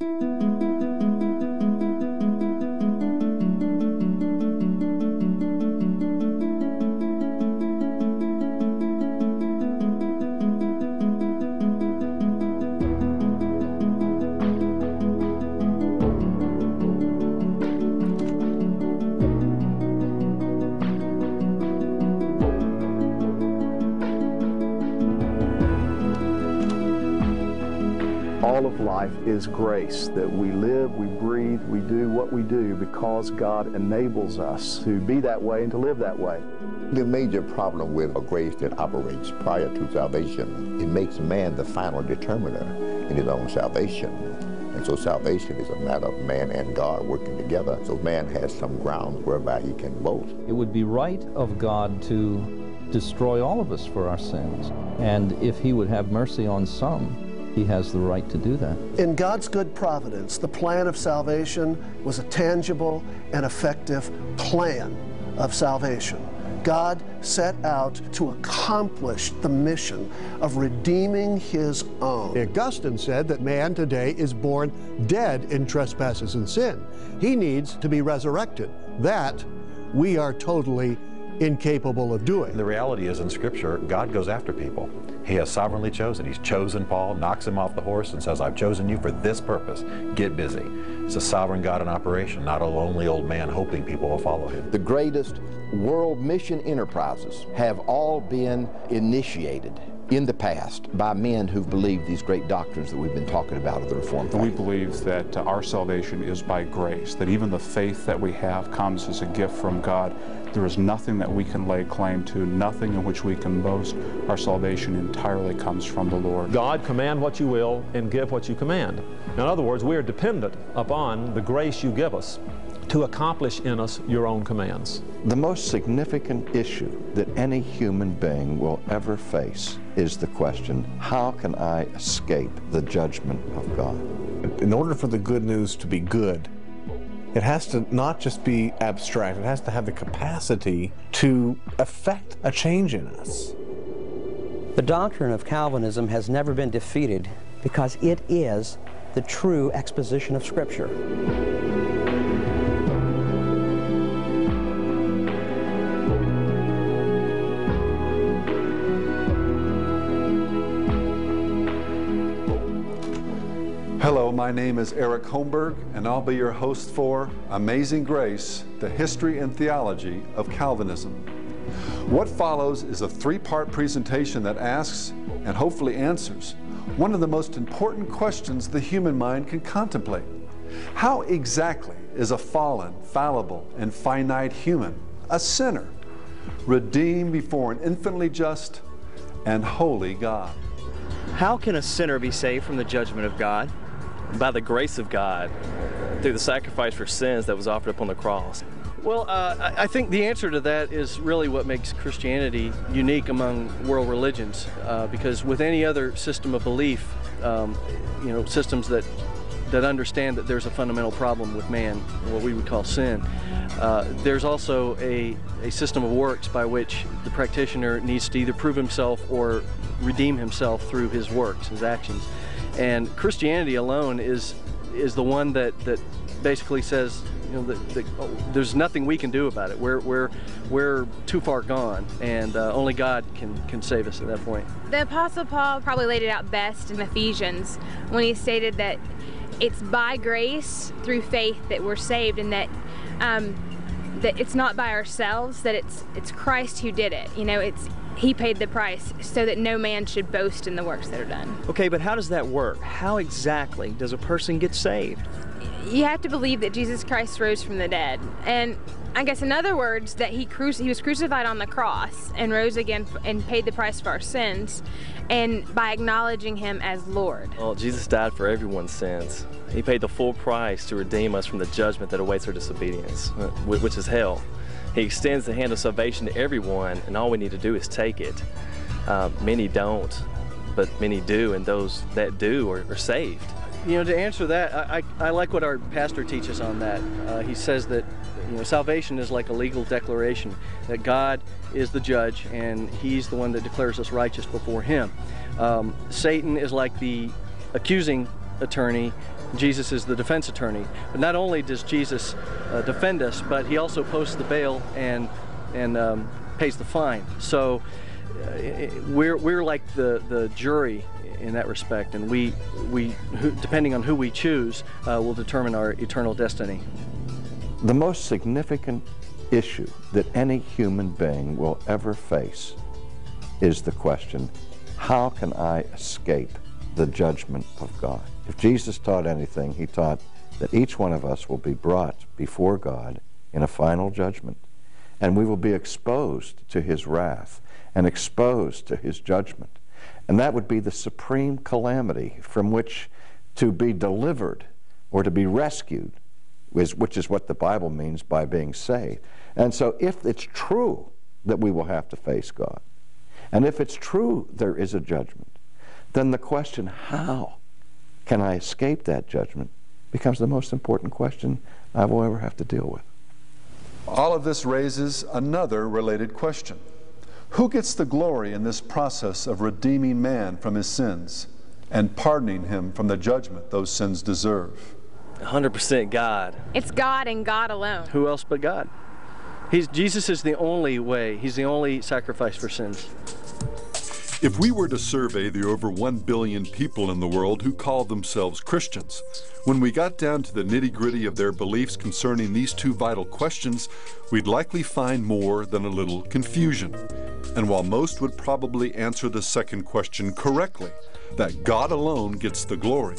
all of life is grace, that we live, we breathe, we do what we do because God enables us to be that way and to live that way. The major problem with a grace that operates prior to salvation, it makes man the final determiner in his own salvation. And so salvation is a matter of man and God working together. So man has some ground whereby he can boast. It would be right of God to destroy all of us for our sins. And if he would have mercy on some, he has the right to do that. In God's good providence, the plan of salvation was a tangible and effective plan of salvation. God set out to accomplish the mission of redeeming his own. Augustine said that man today is born dead in trespasses and sin. He needs to be resurrected. That we are totally incapable of doing. The reality is in Scripture, God goes after people. He has sovereignly chosen. He's chosen Paul, knocks him off the horse, and says, I've chosen you for this purpose. Get busy. It's a sovereign God in operation, not a lonely old man hoping people will follow him. The greatest world mission enterprises have all been initiated in the past by men who've believed these great doctrines that we've been talking about of the Reformed faith. We believe that uh, our salvation is by grace, that even the faith that we have comes as a gift from God. There is nothing that we can lay claim to, nothing in which we can boast. Our salvation entirely comes from the Lord. God, command what you will and give what you command. In other words, we are dependent upon the grace you give us to accomplish in us your own commands. The most significant issue that any human being will ever face is the question, how can I escape the judgment of God? In order for the good news to be good, it has to not just be abstract, it has to have the capacity to affect a change in us. The doctrine of Calvinism has never been defeated because it is the true exposition of Scripture. My name is Eric Holmberg, and I'll be your host for Amazing Grace, the History and Theology of Calvinism. What follows is a three-part presentation that asks, and hopefully answers, one of the most important questions the human mind can contemplate. How exactly is a fallen, fallible, and finite human, a sinner, redeemed before an infinitely just and holy God? How can a sinner be saved from the judgment of God? By the grace of God through the sacrifice for sins that was offered upon the cross. Well, uh, I think the answer to that is really what makes Christianity unique among world religions, uh, because with any other system of belief, um, you know, systems that that understand that there's a fundamental problem with man, what we would call sin. Uh, there's also a, a system of works by which the practitioner needs to either prove himself or redeem himself through his works, his actions. And Christianity alone is is the one that that basically says, you know, that, that oh, there's nothing we can do about it. We're we're we're too far gone, and uh, only God can can save us at that point. The Apostle Paul probably laid it out best in Ephesians when he stated that it's by grace through faith that we're saved, and that. Um, that it's not by ourselves that it's it's Christ who did it you know it's he paid the price so that no man should boast in the works that are done. Okay, but how does that work? How exactly does a person get saved? You have to believe that Jesus Christ rose from the dead. And I guess in other words, that he, cru- he was crucified on the cross and rose again and paid the price for our sins, and by acknowledging him as Lord. Well, Jesus died for everyone's sins. He paid the full price to redeem us from the judgment that awaits our disobedience, which is hell. He extends the hand of salvation to everyone, and all we need to do is take it. Uh, many don't, but many do, and those that do are, are saved. You know, to answer that, I, I, I, like what our pastor teaches on that. Uh, he says that you know salvation is like a legal declaration that God is the judge and He's the one that declares us righteous before Him. Um, Satan is like the accusing attorney Jesus is the defense attorney. But not only does Jesus uh, defend us, but he also posts the bail and and um, pays the fine. So uh, we're we're like the the jury in that respect, and we we depending on who we choose uh, will determine our eternal destiny. The most significant issue that any human being will ever face is the question, how can I escape the judgment of God? If Jesus taught anything, he taught that each one of us will be brought before God in a final judgment, and we will be exposed to his wrath and exposed to his judgment. And that would be the supreme calamity from which to be delivered or to be rescued, which is what the Bible means by being saved. And so, if it's true that we will have to face God, and if it's true there is a judgment, then the question, how can I escape that judgment, becomes the most important question I will ever have to deal with. All of this raises another related question. Who gets the glory in this process of redeeming man from his sins and pardoning him from the judgment those sins deserve? 100% God. It's God and God alone. Who else but God? He's, Jesus is the only way. He's the only sacrifice for sins. If we were to survey the over 1 billion people in the world who call themselves Christians, when we got down to the nitty gritty of their beliefs concerning these two vital questions, we'd likely find more than a little confusion. And while most would probably answer the second question correctly, that God alone gets the glory,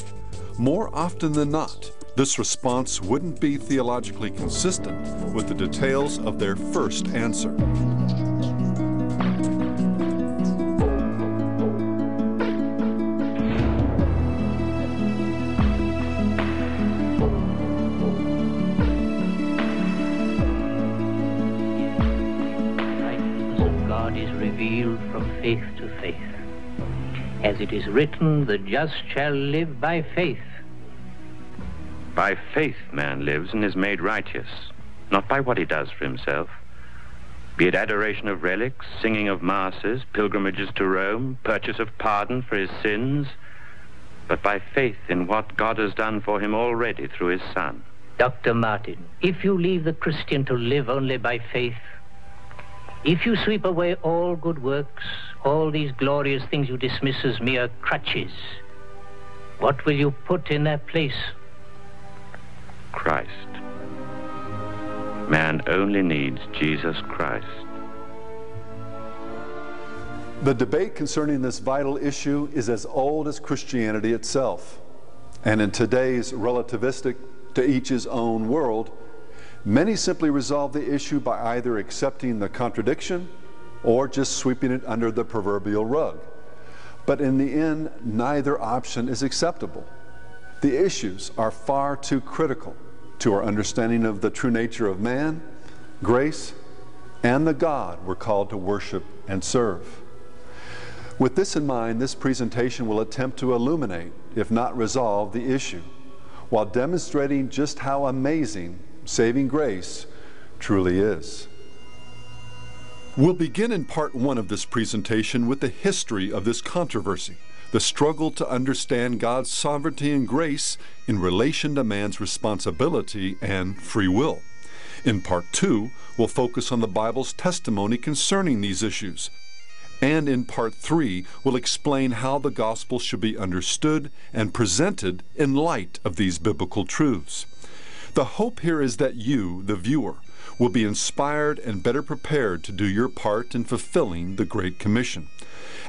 more often than not, this response wouldn't be theologically consistent with the details of their first answer. As it is written, the just shall live by faith. By faith man lives and is made righteous, not by what he does for himself. Be it adoration of relics, singing of masses, pilgrimages to Rome, purchase of pardon for his sins, but by faith in what God has done for him already through his Son. Dr. Martin, if you leave the Christian to live only by faith, if you sweep away all good works, all these glorious things you dismiss as mere crutches, what will you put in their place? Christ. Man only needs Jesus Christ. The debate concerning this vital issue is as old as Christianity itself. And in today's relativistic, to each his own world, many simply resolve the issue by either accepting the contradiction or just sweeping it under the proverbial rug. But in the end, neither option is acceptable. The issues are far too critical to our understanding of the true nature of man, grace, and the God we're called to worship and serve. With this in mind, this presentation will attempt to illuminate, if not resolve, the issue, while demonstrating just how amazing saving grace truly is. We'll begin in part one of this presentation with the history of this controversy the struggle to understand God's sovereignty and grace in relation to man's responsibility and free will. In part two, we'll focus on the Bible's testimony concerning these issues. And in part three, we'll explain how the gospel should be understood and presented in light of these biblical truths. The hope here is that you, the viewer, will be inspired and better prepared to do your part in fulfilling the Great Commission.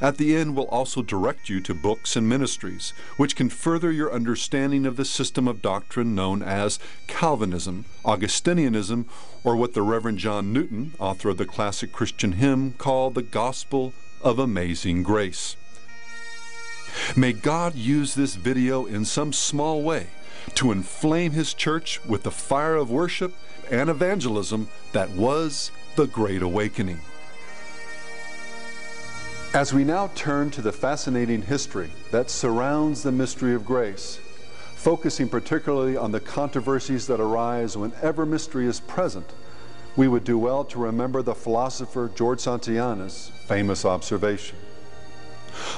At the end, we'll also direct you to books and ministries which can further your understanding of the system of doctrine known as Calvinism, Augustinianism, or what the Reverend John Newton, author of the classic Christian hymn, called the Gospel of Amazing Grace. May God use this video in some small way to inflame His church with the fire of worship and evangelism that was the Great Awakening. As we now turn to the fascinating history that surrounds the mystery of grace, focusing particularly on the controversies that arise whenever mystery is present, we would do well to remember the philosopher George Santayana's famous observation.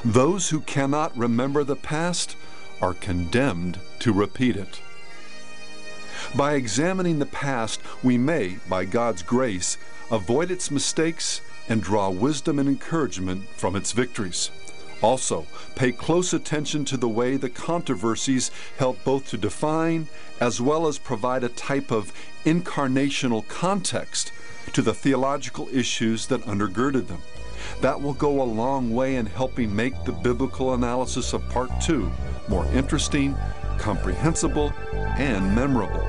Those who cannot remember the past are condemned to repeat it. By examining the past, we may, by God's grace, avoid its mistakes and draw wisdom and encouragement from its victories. Also, pay close attention to the way the controversies help both to define as well as provide a type of incarnational context to the theological issues that undergirded them. That will go a long way in helping make the biblical analysis of Part 2 more interesting, comprehensible, and memorable.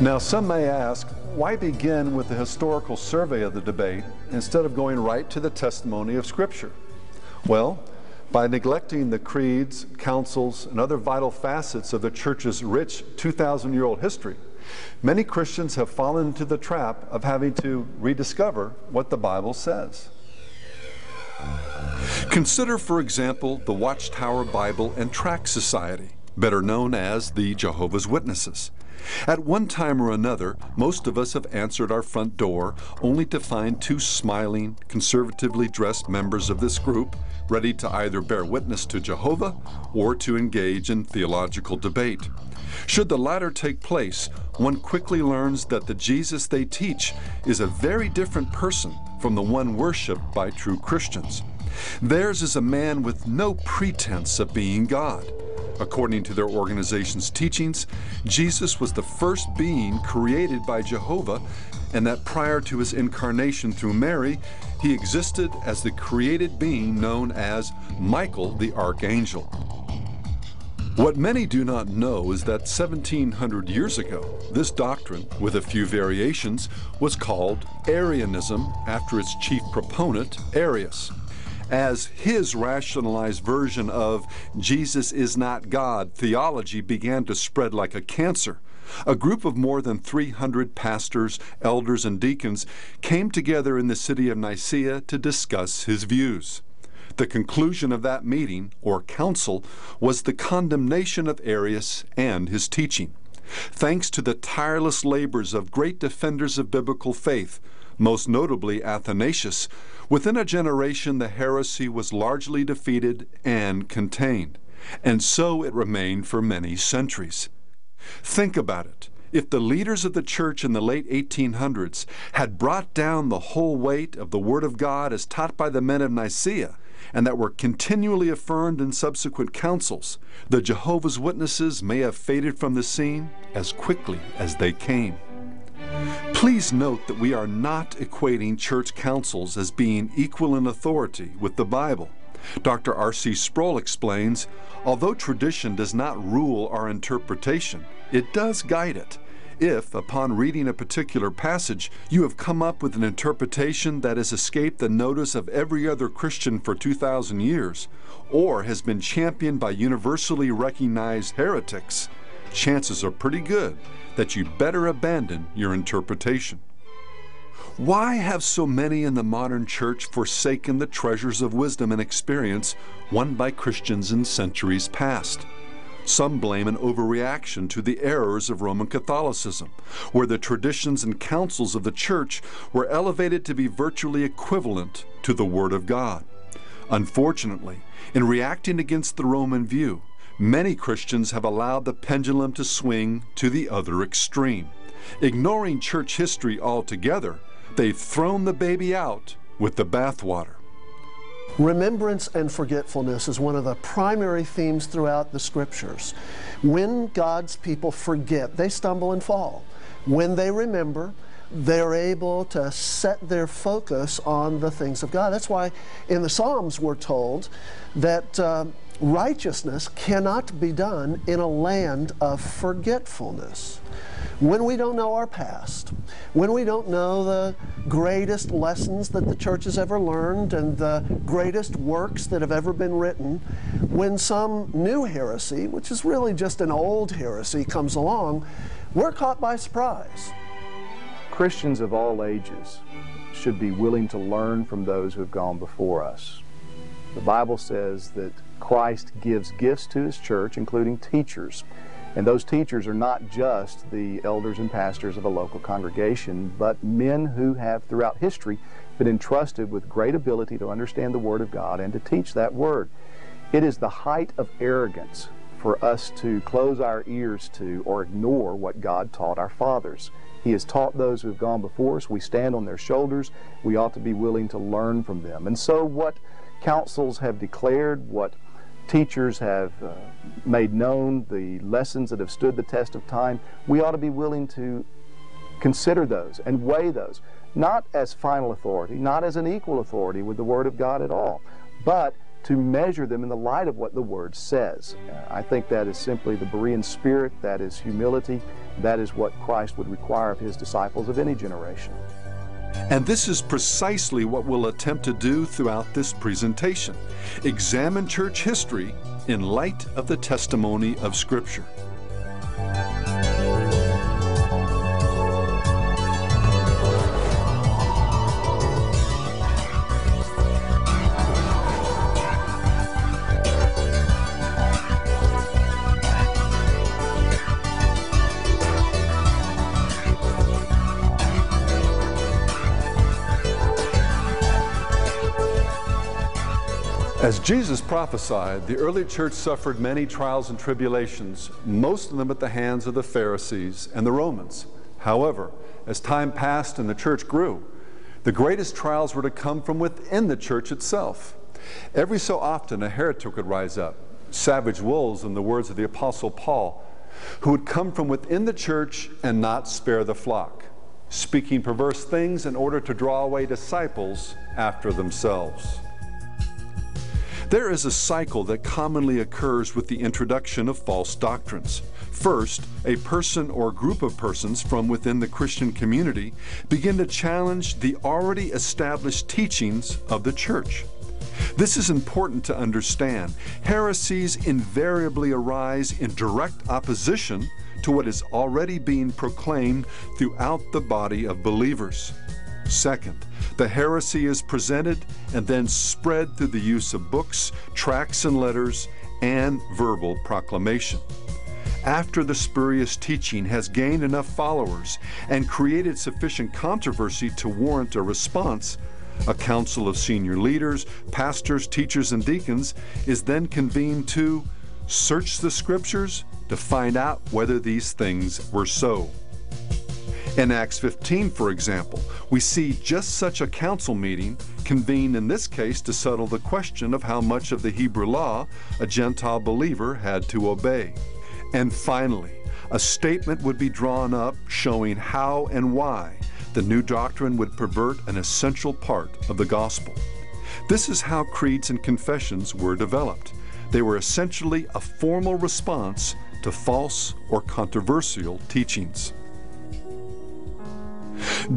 Now, some may ask, why begin with the historical survey of the debate instead of going right to the testimony of Scripture? Well, by neglecting the creeds, councils, and other vital facets of the church's rich 2,000 year old history, many Christians have fallen into the trap of having to rediscover what the Bible says. Consider, for example, the Watchtower Bible and Tract Society, better known as the Jehovah's Witnesses. At one time or another, most of us have answered our front door only to find two smiling, conservatively dressed members of this group ready to either bear witness to Jehovah or to engage in theological debate. Should the latter take place, one quickly learns that the Jesus they teach is a very different person from the one worshiped by true Christians. Theirs is a man with no pretense of being God. According to their organization's teachings, Jesus was the first being created by Jehovah, and that prior to his incarnation through Mary, he existed as the created being known as Michael the Archangel. What many do not know is that 1700 years ago, this doctrine, with a few variations, was called Arianism after its chief proponent, Arius as his rationalized version of Jesus is not God theology began to spread like a cancer. A group of more than 300 pastors, elders, and deacons came together in the city of Nicaea to discuss his views. The conclusion of that meeting, or council, was the condemnation of Arius and his teaching. Thanks to the tireless labors of great defenders of biblical faith, most notably Athanasius, within a generation the heresy was largely defeated and contained, and so it remained for many centuries. Think about it. If the leaders of the church in the late 1800s had brought down the whole weight of the Word of God as taught by the men of Nicaea, and that were continually affirmed in subsequent councils, the Jehovah's Witnesses may have faded from the scene as quickly as they came. Please note that we are not equating church councils as being equal in authority with the Bible. Dr. R.C. Sproul explains although tradition does not rule our interpretation, it does guide it. If, upon reading a particular passage, you have come up with an interpretation that has escaped the notice of every other Christian for 2,000 years, or has been championed by universally recognized heretics, chances are pretty good that you better abandon your interpretation. Why have so many in the modern church forsaken the treasures of wisdom and experience won by Christians in centuries past? Some blame an overreaction to the errors of Roman Catholicism, where the traditions and councils of the church were elevated to be virtually equivalent to the Word of God. Unfortunately, in reacting against the Roman view, Many Christians have allowed the pendulum to swing to the other extreme. Ignoring church history altogether, they've thrown the baby out with the bathwater. Remembrance and forgetfulness is one of the primary themes throughout the scriptures. When God's people forget, they stumble and fall. When they remember, they're able to set their focus on the things of God. That's why in the Psalms we're told that. Uh, Righteousness cannot be done in a land of forgetfulness. When we don't know our past, when we don't know the greatest lessons that the church has ever learned and the greatest works that have ever been written, when some new heresy, which is really just an old heresy, comes along, we're caught by surprise. Christians of all ages should be willing to learn from those who have gone before us. The Bible says that Christ gives gifts to his church, including teachers. And those teachers are not just the elders and pastors of a local congregation, but men who have throughout history been entrusted with great ability to understand the Word of God and to teach that Word. It is the height of arrogance for us to close our ears to or ignore what God taught our fathers. He has taught those who have gone before us. We stand on their shoulders. We ought to be willing to learn from them. And so, what councils have declared, what teachers have uh, made known, the lessons that have stood the test of time, we ought to be willing to consider those and weigh those, not as final authority, not as an equal authority with the Word of God at all, but to measure them in the light of what the Word says. Uh, I think that is simply the Berean spirit, that is humility, that is what Christ would require of His disciples of any generation. And this is precisely what we'll attempt to do throughout this presentation. Examine church history in light of the testimony of Scripture. Jesus prophesied, the early church suffered many trials and tribulations, most of them at the hands of the Pharisees and the Romans. However, as time passed and the church grew, the greatest trials were to come from within the church itself. Every so often, a heretic would rise up, savage wolves, in the words of the Apostle Paul, who would come from within the church and not spare the flock, speaking perverse things in order to draw away disciples after themselves. There is a cycle that commonly occurs with the introduction of false doctrines. First, a person or group of persons from within the Christian community begin to challenge the already established teachings of the church. This is important to understand. Heresies invariably arise in direct opposition to what is already being proclaimed throughout the body of believers. Second, the heresy is presented and then spread through the use of books, tracts and letters, and verbal proclamation. After the spurious teaching has gained enough followers and created sufficient controversy to warrant a response, a council of senior leaders, pastors, teachers, and deacons is then convened to search the scriptures to find out whether these things were so. In Acts 15, for example, we see just such a council meeting convened in this case to settle the question of how much of the Hebrew law a Gentile believer had to obey. And finally, a statement would be drawn up showing how and why the new doctrine would pervert an essential part of the gospel. This is how creeds and confessions were developed. They were essentially a formal response to false or controversial teachings.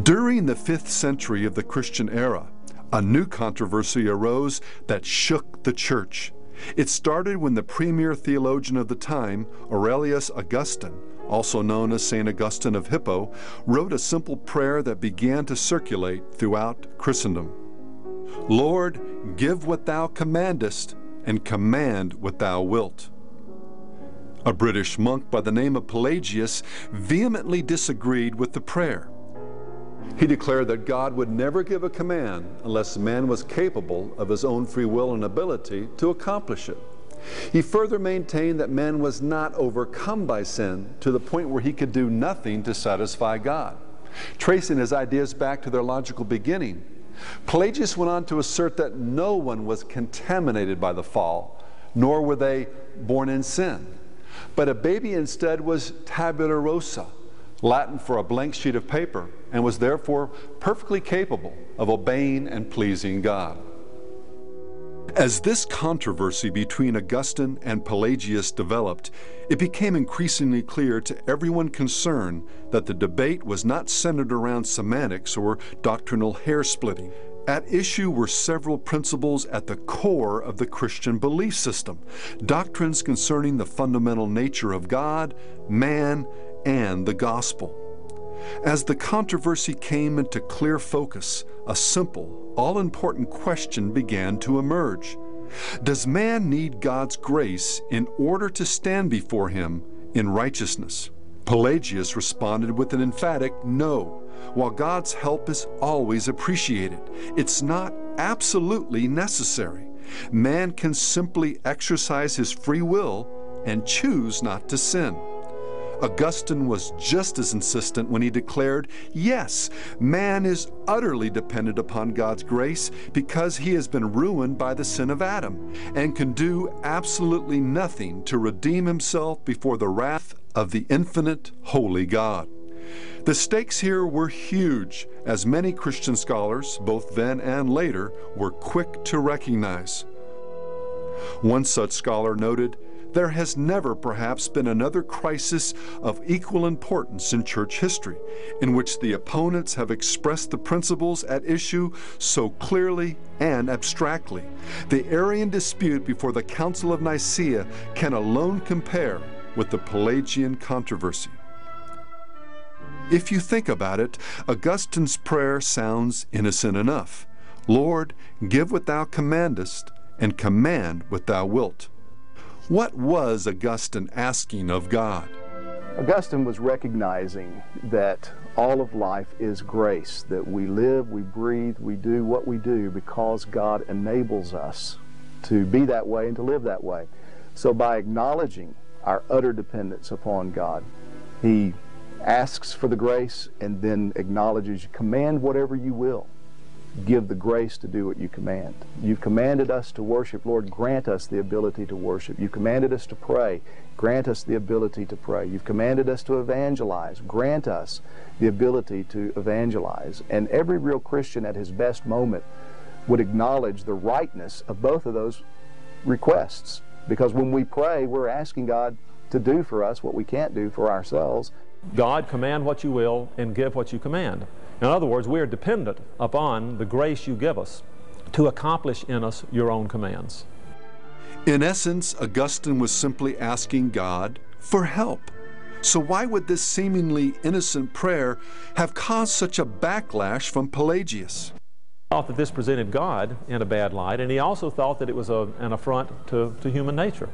During the 5th century of the Christian era, a new controversy arose that shook the church. It started when the premier theologian of the time, Aurelius Augustine, also known as St. Augustine of Hippo, wrote a simple prayer that began to circulate throughout Christendom. Lord, give what thou commandest, and command what thou wilt. A British monk by the name of Pelagius vehemently disagreed with the prayer. He declared that God would never give a command unless man was capable of his own free will and ability to accomplish it. He further maintained that man was not overcome by sin to the point where he could do nothing to satisfy God. Tracing his ideas back to their logical beginning, Pelagius went on to assert that no one was contaminated by the fall, nor were they born in sin. But a baby instead was tabula rasa, Latin for a blank sheet of paper, and was therefore perfectly capable of obeying and pleasing God. As this controversy between Augustine and Pelagius developed, it became increasingly clear to everyone concerned that the debate was not centered around semantics or doctrinal hair splitting. At issue were several principles at the core of the Christian belief system, doctrines concerning the fundamental nature of God, man, and the gospel. As the controversy came into clear focus, a simple, all important question began to emerge. Does man need God's grace in order to stand before him in righteousness? Pelagius responded with an emphatic no. While God's help is always appreciated, it's not absolutely necessary. Man can simply exercise his free will and choose not to sin. Augustine was just as insistent when he declared, yes, man is utterly dependent upon God's grace because he has been ruined by the sin of Adam and can do absolutely nothing to redeem himself before the wrath of the infinite, holy God. The stakes here were huge, as many Christian scholars, both then and later, were quick to recognize. One such scholar noted, there has never perhaps been another crisis of equal importance in church history, in which the opponents have expressed the principles at issue so clearly and abstractly. The Arian dispute before the Council of Nicaea can alone compare with the Pelagian controversy. If you think about it, Augustine's prayer sounds innocent enough. Lord, give what thou commandest, and command what thou wilt. What was Augustine asking of God? Augustine was recognizing that all of life is grace, that we live, we breathe, we do what we do because God enables us to be that way and to live that way. So by acknowledging our utter dependence upon God, he asks for the grace and then acknowledges, command whatever you will give the grace to do what you command. You've commanded us to worship. Lord, grant us the ability to worship. You've commanded us to pray. Grant us the ability to pray. You've commanded us to evangelize. Grant us the ability to evangelize. And every real Christian at his best moment would acknowledge the rightness of both of those requests. Because when we pray, we're asking God to do for us what we can't do for ourselves. God, command what you will and give what you command. In other words, we are dependent upon the grace you give us to accomplish in us your own commands. In essence, Augustine was simply asking God for help. So why would this seemingly innocent prayer have caused such a backlash from Pelagius? thought that this presented God in a bad light, and he also thought that it was a, an affront to, to human nature.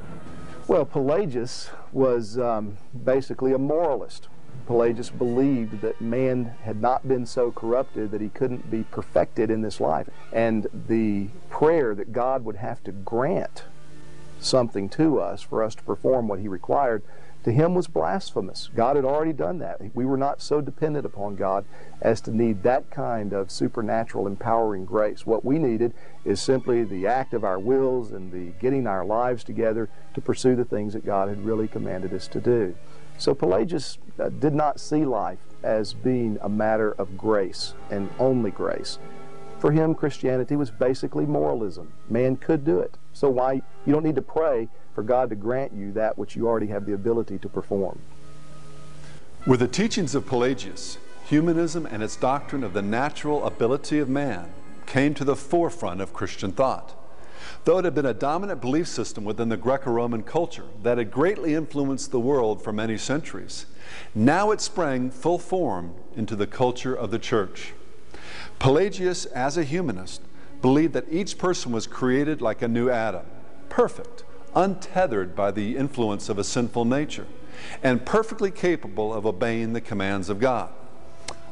Well, Pelagius was um, basically a moralist. Pelagius believed that man had not been so corrupted that he couldn't be perfected in this life. And the prayer that God would have to grant something to us for us to perform what he required to him was blasphemous. God had already done that. We were not so dependent upon God as to need that kind of supernatural empowering grace. What we needed is simply the act of our wills and the getting our lives together to pursue the things that God had really commanded us to do. So Pelagius uh, did not see life as being a matter of grace and only grace. For him, Christianity was basically moralism. Man could do it. So why you don't need to pray for God to grant you that which you already have the ability to perform. With the teachings of Pelagius, humanism and its doctrine of the natural ability of man came to the forefront of Christian thought. Though it had been a dominant belief system within the Greco Roman culture that had greatly influenced the world for many centuries, now it sprang full form into the culture of the church. Pelagius, as a humanist, believed that each person was created like a new Adam, perfect, untethered by the influence of a sinful nature, and perfectly capable of obeying the commands of God.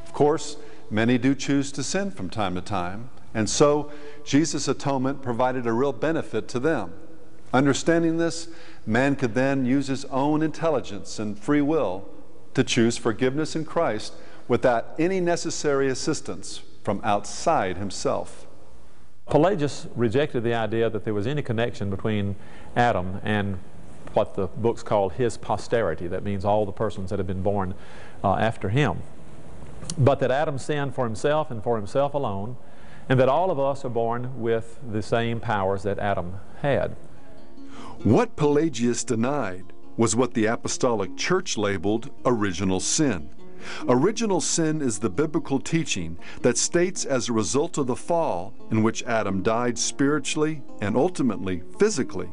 Of course, many do choose to sin from time to time, and so Jesus' atonement provided a real benefit to them. Understanding this, man could then use his own intelligence and free will to choose forgiveness in Christ without any necessary assistance from outside himself. Pelagius rejected the idea that there was any connection between Adam and what the books call his posterity. That means all the persons that have been born uh, after him. But that Adam sinned for himself and for himself alone, and that all of us are born with the same powers that Adam had. What Pelagius denied was what the Apostolic Church labeled original sin. Original sin is the biblical teaching that states as a result of the fall, in which Adam died spiritually and ultimately physically,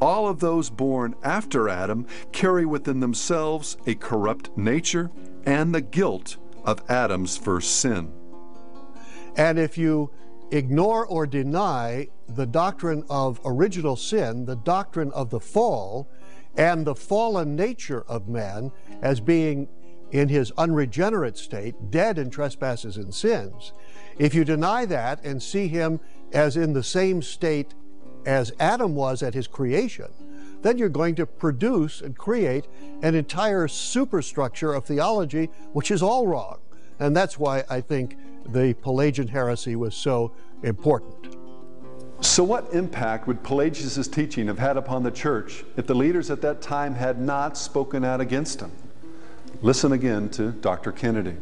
all of those born after Adam carry within themselves a corrupt nature and the guilt of Adam's first sin. And if you ignore or deny the doctrine of original sin, the doctrine of the fall, and the fallen nature of man as being in his unregenerate state, dead in trespasses and sins, if you deny that and see him as in the same state as Adam was at his creation, then you're going to produce and create an entire superstructure of theology, which is all wrong. And that's why I think the Pelagian heresy was so important. So, what impact would Pelagius' teaching have had upon the church if the leaders at that time had not spoken out against him? Listen again to Dr. Kennedy.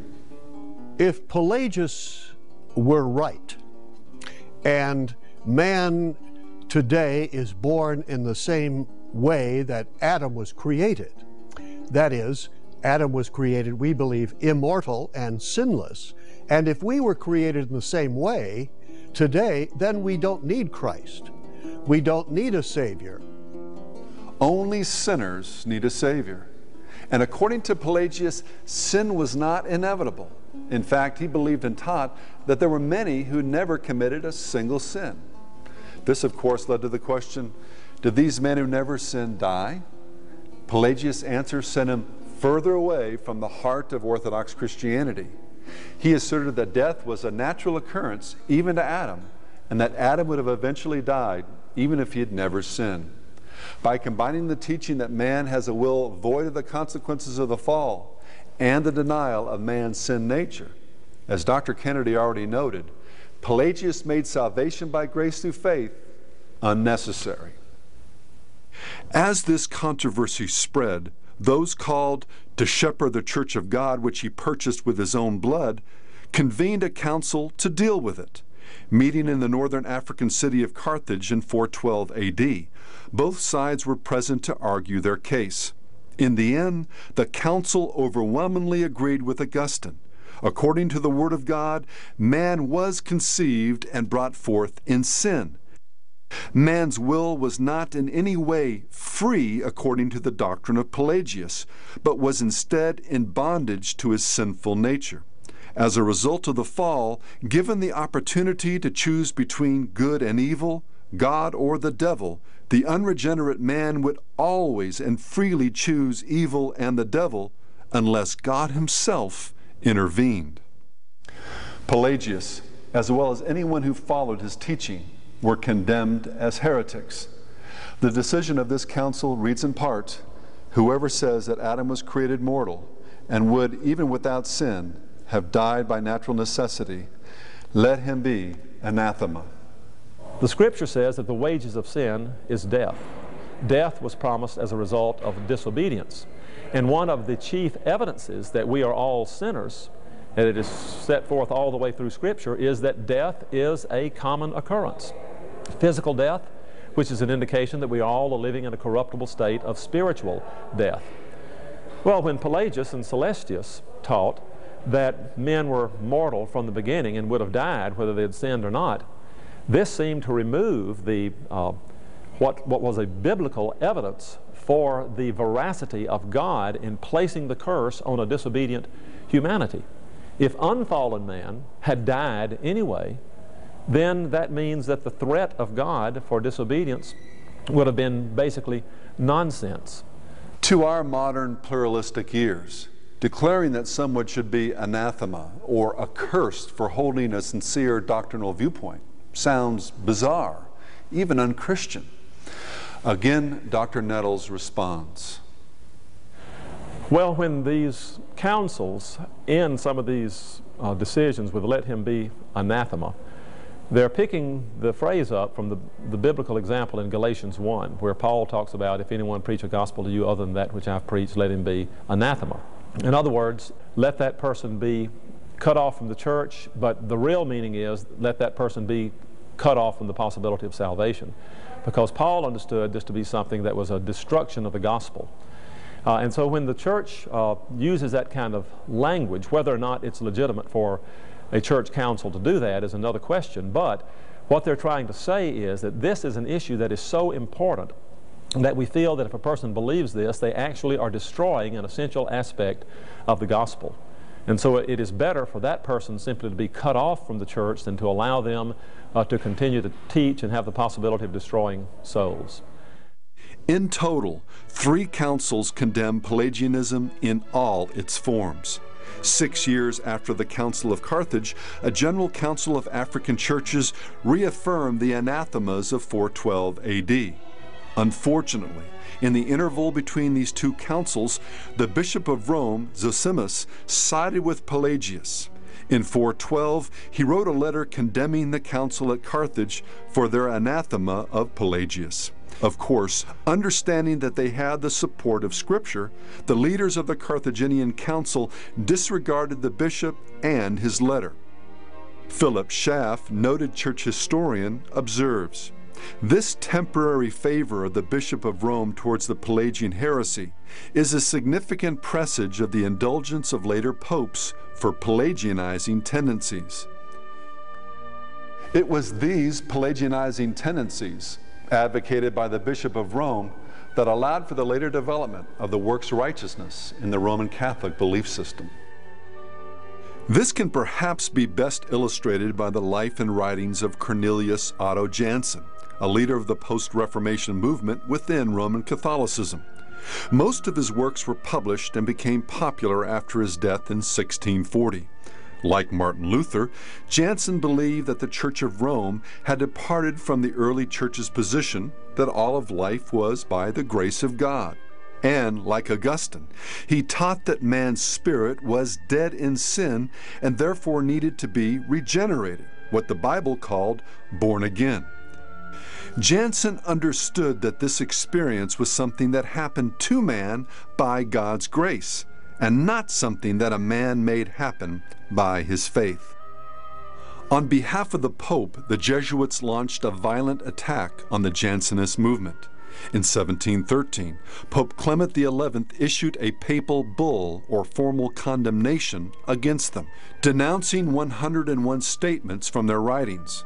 If Pelagius were right, and man today is born in the same way that Adam was created. That is, Adam was created, we believe, immortal and sinless. And if we were created in the same way today, then we don't need Christ. We don't need a Savior. Only sinners need a Savior. And according to Pelagius, sin was not inevitable. In fact, he believed and taught that there were many who never committed a single sin. This, of course, led to the question did these men who never sinned die? Pelagius' answer sent him further away from the heart of Orthodox Christianity. He asserted that death was a natural occurrence even to Adam, and that Adam would have eventually died even if he had never sinned. By combining the teaching that man has a will void of the consequences of the fall and the denial of man's sin nature, as Dr. Kennedy already noted, Pelagius made salvation by grace through faith unnecessary. As this controversy spread, those called to shepherd the church of God, which he purchased with his own blood, convened a council to deal with it, meeting in the northern African city of Carthage in 412 AD. Both sides were present to argue their case. In the end, the council overwhelmingly agreed with Augustine. According to the Word of God, man was conceived and brought forth in sin. Man's will was not in any way free according to the doctrine of Pelagius, but was instead in bondage to his sinful nature. As a result of the fall, given the opportunity to choose between good and evil, God or the devil, the unregenerate man would always and freely choose evil and the devil unless God Himself intervened. Pelagius, as well as anyone who followed his teaching, were condemned as heretics. The decision of this council reads in part Whoever says that Adam was created mortal and would, even without sin, have died by natural necessity, let him be anathema. The scripture says that the wages of sin is death. Death was promised as a result of disobedience. And one of the chief evidences that we are all sinners, and it is set forth all the way through Scripture, is that death is a common occurrence physical death, which is an indication that we all are living in a corruptible state of spiritual death. Well, when Pelagius and Celestius taught that men were mortal from the beginning and would have died whether they had sinned or not, this seemed to remove the, uh, what, what was a biblical evidence for the veracity of God in placing the curse on a disobedient humanity. If unfallen man had died anyway, then that means that the threat of God for disobedience would have been basically nonsense. To our modern pluralistic ears, declaring that someone should be anathema or accursed for holding a sincere doctrinal viewpoint sounds bizarre, even unchristian. Again, Dr. Nettles responds. Well, when these councils end some of these uh, decisions with let him be anathema, they're picking the phrase up from the, the biblical example in Galatians 1, where Paul talks about, if anyone preach a gospel to you other than that which I've preached, let him be anathema. In other words, let that person be cut off from the church, but the real meaning is let that person be cut off from the possibility of salvation. Because Paul understood this to be something that was a destruction of the gospel. Uh, and so when the church uh, uses that kind of language, whether or not it's legitimate for a church council to do that is another question. But what they're trying to say is that this is an issue that is so important that we feel that if a person believes this, they actually are destroying an essential aspect of the gospel. And so it is better for that person simply to be cut off from the church than to allow them uh, to continue to teach and have the possibility of destroying souls. In total, three councils condemned Pelagianism in all its forms. Six years after the Council of Carthage, a General Council of African Churches reaffirmed the anathemas of 412 AD. Unfortunately, in the interval between these two councils, the Bishop of Rome, Zosimus, sided with Pelagius. In 412, he wrote a letter condemning the council at Carthage for their anathema of Pelagius. Of course, understanding that they had the support of Scripture, the leaders of the Carthaginian council disregarded the bishop and his letter. Philip Schaff, noted church historian, observes this temporary favor of the Bishop of Rome towards the Pelagian heresy is a significant presage of the indulgence of later popes for Pelagianizing tendencies. It was these Pelagianizing tendencies, advocated by the Bishop of Rome, that allowed for the later development of the works righteousness in the Roman Catholic belief system. This can perhaps be best illustrated by the life and writings of Cornelius Otto Jansen, a leader of the post Reformation movement within Roman Catholicism. Most of his works were published and became popular after his death in 1640. Like Martin Luther, Jansen believed that the Church of Rome had departed from the early Church's position that all of life was by the grace of God. And, like Augustine, he taught that man's spirit was dead in sin and therefore needed to be regenerated, what the Bible called born again. Jansen understood that this experience was something that happened to man by God's grace, and not something that a man made happen by his faith. On behalf of the Pope, the Jesuits launched a violent attack on the Jansenist movement. In 1713, Pope Clement XI issued a papal bull or formal condemnation against them, denouncing 101 statements from their writings.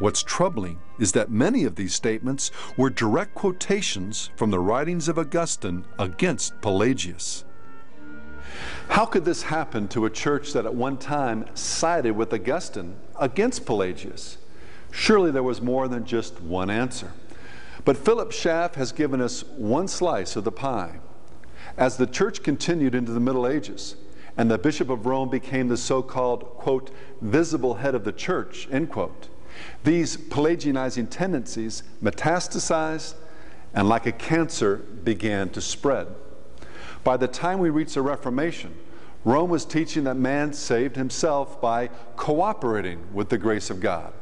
What's troubling is that many of these statements were direct quotations from the writings of Augustine against Pelagius. How could this happen to a church that at one time sided with Augustine against Pelagius? Surely there was more than just one answer. But Philip Schaff has given us one slice of the pie. As the church continued into the Middle Ages, and the Bishop of Rome became the so called, quote, visible head of the church, end quote, these Pelagianizing tendencies metastasized and, like a cancer, began to spread. By the time we reach the Reformation, Rome was teaching that man saved himself by cooperating with the grace of God,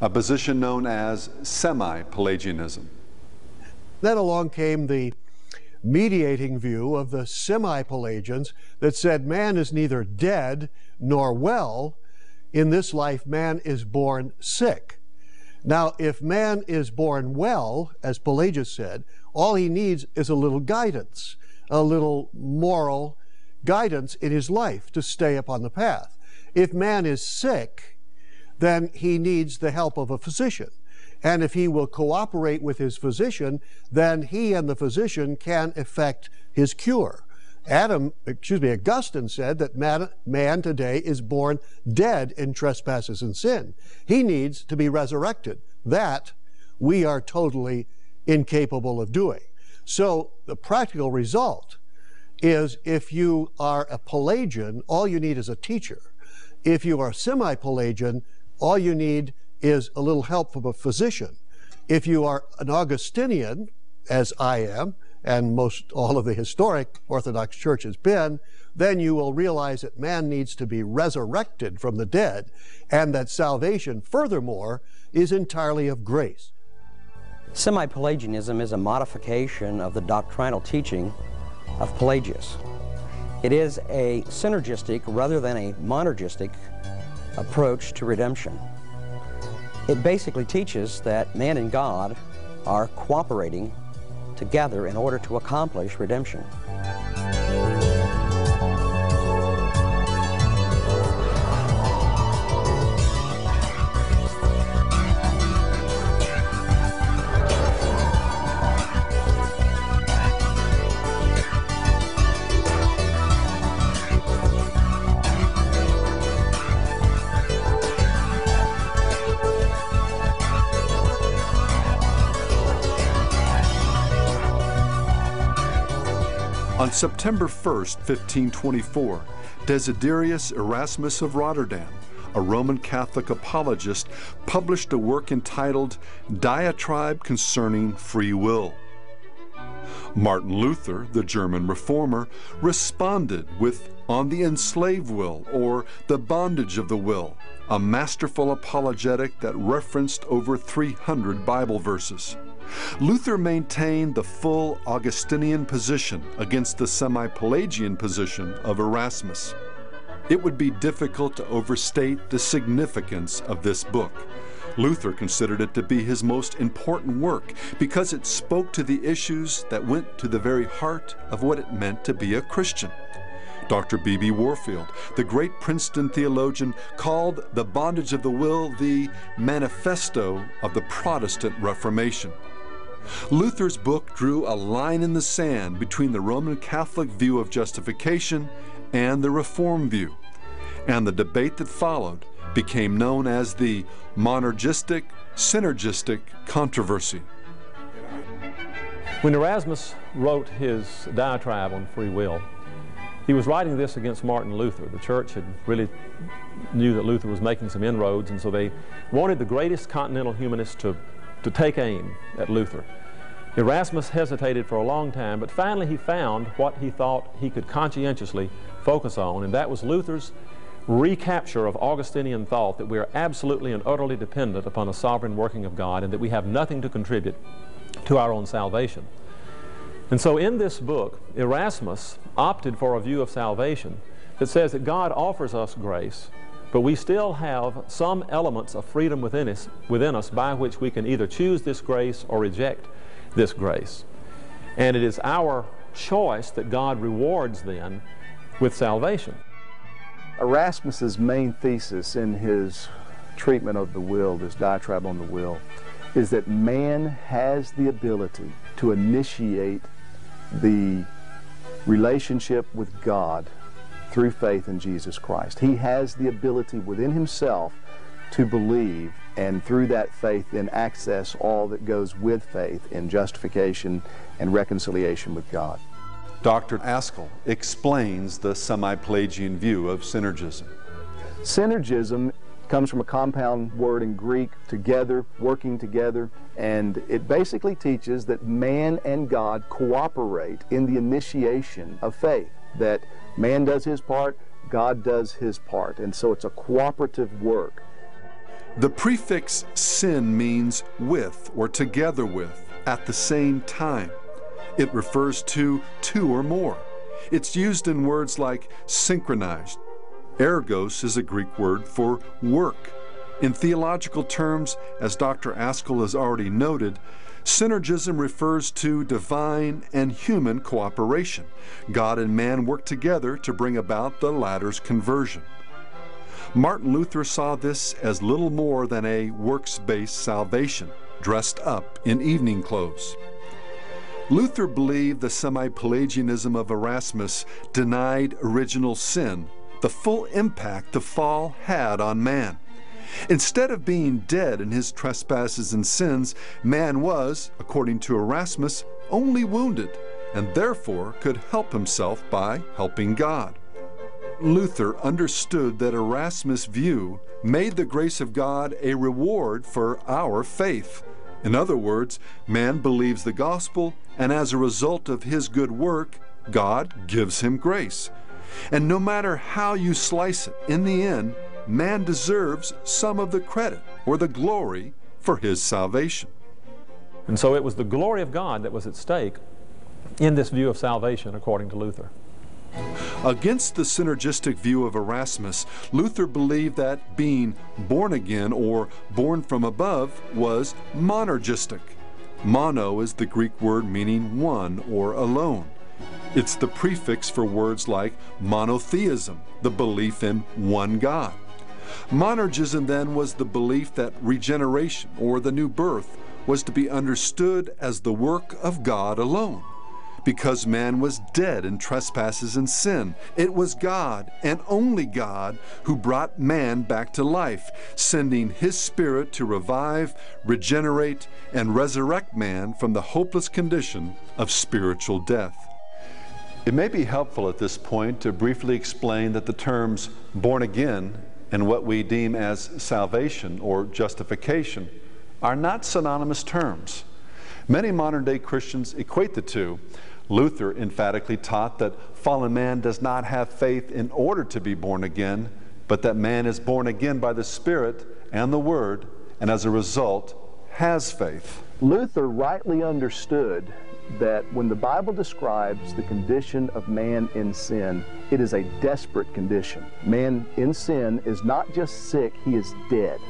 a position known as semi Pelagianism. Then along came the mediating view of the semi Pelagians that said man is neither dead nor well, in this life, man is born sick. Now, if man is born well, as Pelagius said, all he needs is a little guidance, a little moral guidance in his life to stay upon the path. If man is sick, then he needs the help of a physician. And if he will cooperate with his physician, then he and the physician can effect his cure. Adam, excuse me, Augustine said that man, man today is born dead in trespasses and sin. He needs to be resurrected. That we are totally incapable of doing. So the practical result is if you are a Pelagian, all you need is a teacher. If you are semi Pelagian, all you need is a little help from a physician. If you are an Augustinian, as I am, and most all of the historic Orthodox Church has been, then you will realize that man needs to be resurrected from the dead, and that salvation, furthermore, is entirely of grace. Semi Pelagianism is a modification of the doctrinal teaching of Pelagius. It is a synergistic rather than a monergistic approach to redemption. It basically teaches that man and God are cooperating together in order to accomplish redemption. On September 1, 1524, Desiderius Erasmus of Rotterdam, a Roman Catholic apologist, published a work entitled Diatribe Concerning Free Will. Martin Luther, the German reformer, responded with On the Enslaved Will, or The Bondage of the Will, a masterful apologetic that referenced over 300 Bible verses. Luther maintained the full Augustinian position against the semi Pelagian position of Erasmus. It would be difficult to overstate the significance of this book. Luther considered it to be his most important work because it spoke to the issues that went to the very heart of what it meant to be a Christian. Dr. B.B. Warfield, the great Princeton theologian, called The Bondage of the Will the manifesto of the Protestant Reformation. Luther's book drew a line in the sand between the Roman Catholic view of justification and the Reform view, and the debate that followed became known as the monergistic synergistic controversy. When Erasmus wrote his diatribe on free will, he was writing this against Martin Luther. The church had really knew that Luther was making some inroads, and so they wanted the greatest continental humanist to, to take aim at Luther. Erasmus hesitated for a long time, but finally he found what he thought he could conscientiously focus on, and that was Luther's recapture of Augustinian thought that we are absolutely and utterly dependent upon a sovereign working of God and that we have nothing to contribute to our own salvation. And so in this book, Erasmus opted for a view of salvation that says that God offers us grace, but we still have some elements of freedom within us, within us by which we can either choose this grace or reject this grace. And it is our choice that God rewards then with salvation. Erasmus's main thesis in his treatment of the will, this diatribe on the will, is that man has the ability to initiate the relationship with God through faith in Jesus Christ. He has the ability within himself to believe and through that faith then access all that goes with faith in justification and reconciliation with God. Dr. Askell explains the semi-Pelagian view of synergism. Synergism comes from a compound word in Greek, together, working together, and it basically teaches that man and God cooperate in the initiation of faith, that man does his part, God does his part, and so it's a cooperative work. The prefix syn means with or together with, at the same time. It refers to two or more. It's used in words like synchronized. Ergos is a Greek word for work. In theological terms, as Dr. Askell has already noted, synergism refers to divine and human cooperation. God and man work together to bring about the latter's conversion. Martin Luther saw this as little more than a works based salvation, dressed up in evening clothes. Luther believed the semi Pelagianism of Erasmus denied original sin, the full impact the fall had on man. Instead of being dead in his trespasses and sins, man was, according to Erasmus, only wounded, and therefore could help himself by helping God. Luther understood that Erasmus' view made the grace of God a reward for our faith. In other words, man believes the gospel, and as a result of his good work, God gives him grace. And no matter how you slice it, in the end, man deserves some of the credit or the glory for his salvation. And so it was the glory of God that was at stake in this view of salvation, according to Luther. Against the synergistic view of Erasmus, Luther believed that being born again or born from above was monergistic. Mono is the Greek word meaning one or alone. It's the prefix for words like monotheism, the belief in one God. Monergism then was the belief that regeneration or the new birth was to be understood as the work of God alone because man was dead in trespasses and sin. It was God, and only God, who brought man back to life, sending his Spirit to revive, regenerate, and resurrect man from the hopeless condition of spiritual death. It may be helpful at this point to briefly explain that the terms born again and what we deem as salvation or justification are not synonymous terms. Many modern day Christians equate the two. Luther emphatically taught that fallen man does not have faith in order to be born again, but that man is born again by the Spirit and the Word, and as a result, has faith. Luther rightly understood that when the Bible describes the condition of man in sin, it is a desperate condition. Man in sin is not just sick, he is dead.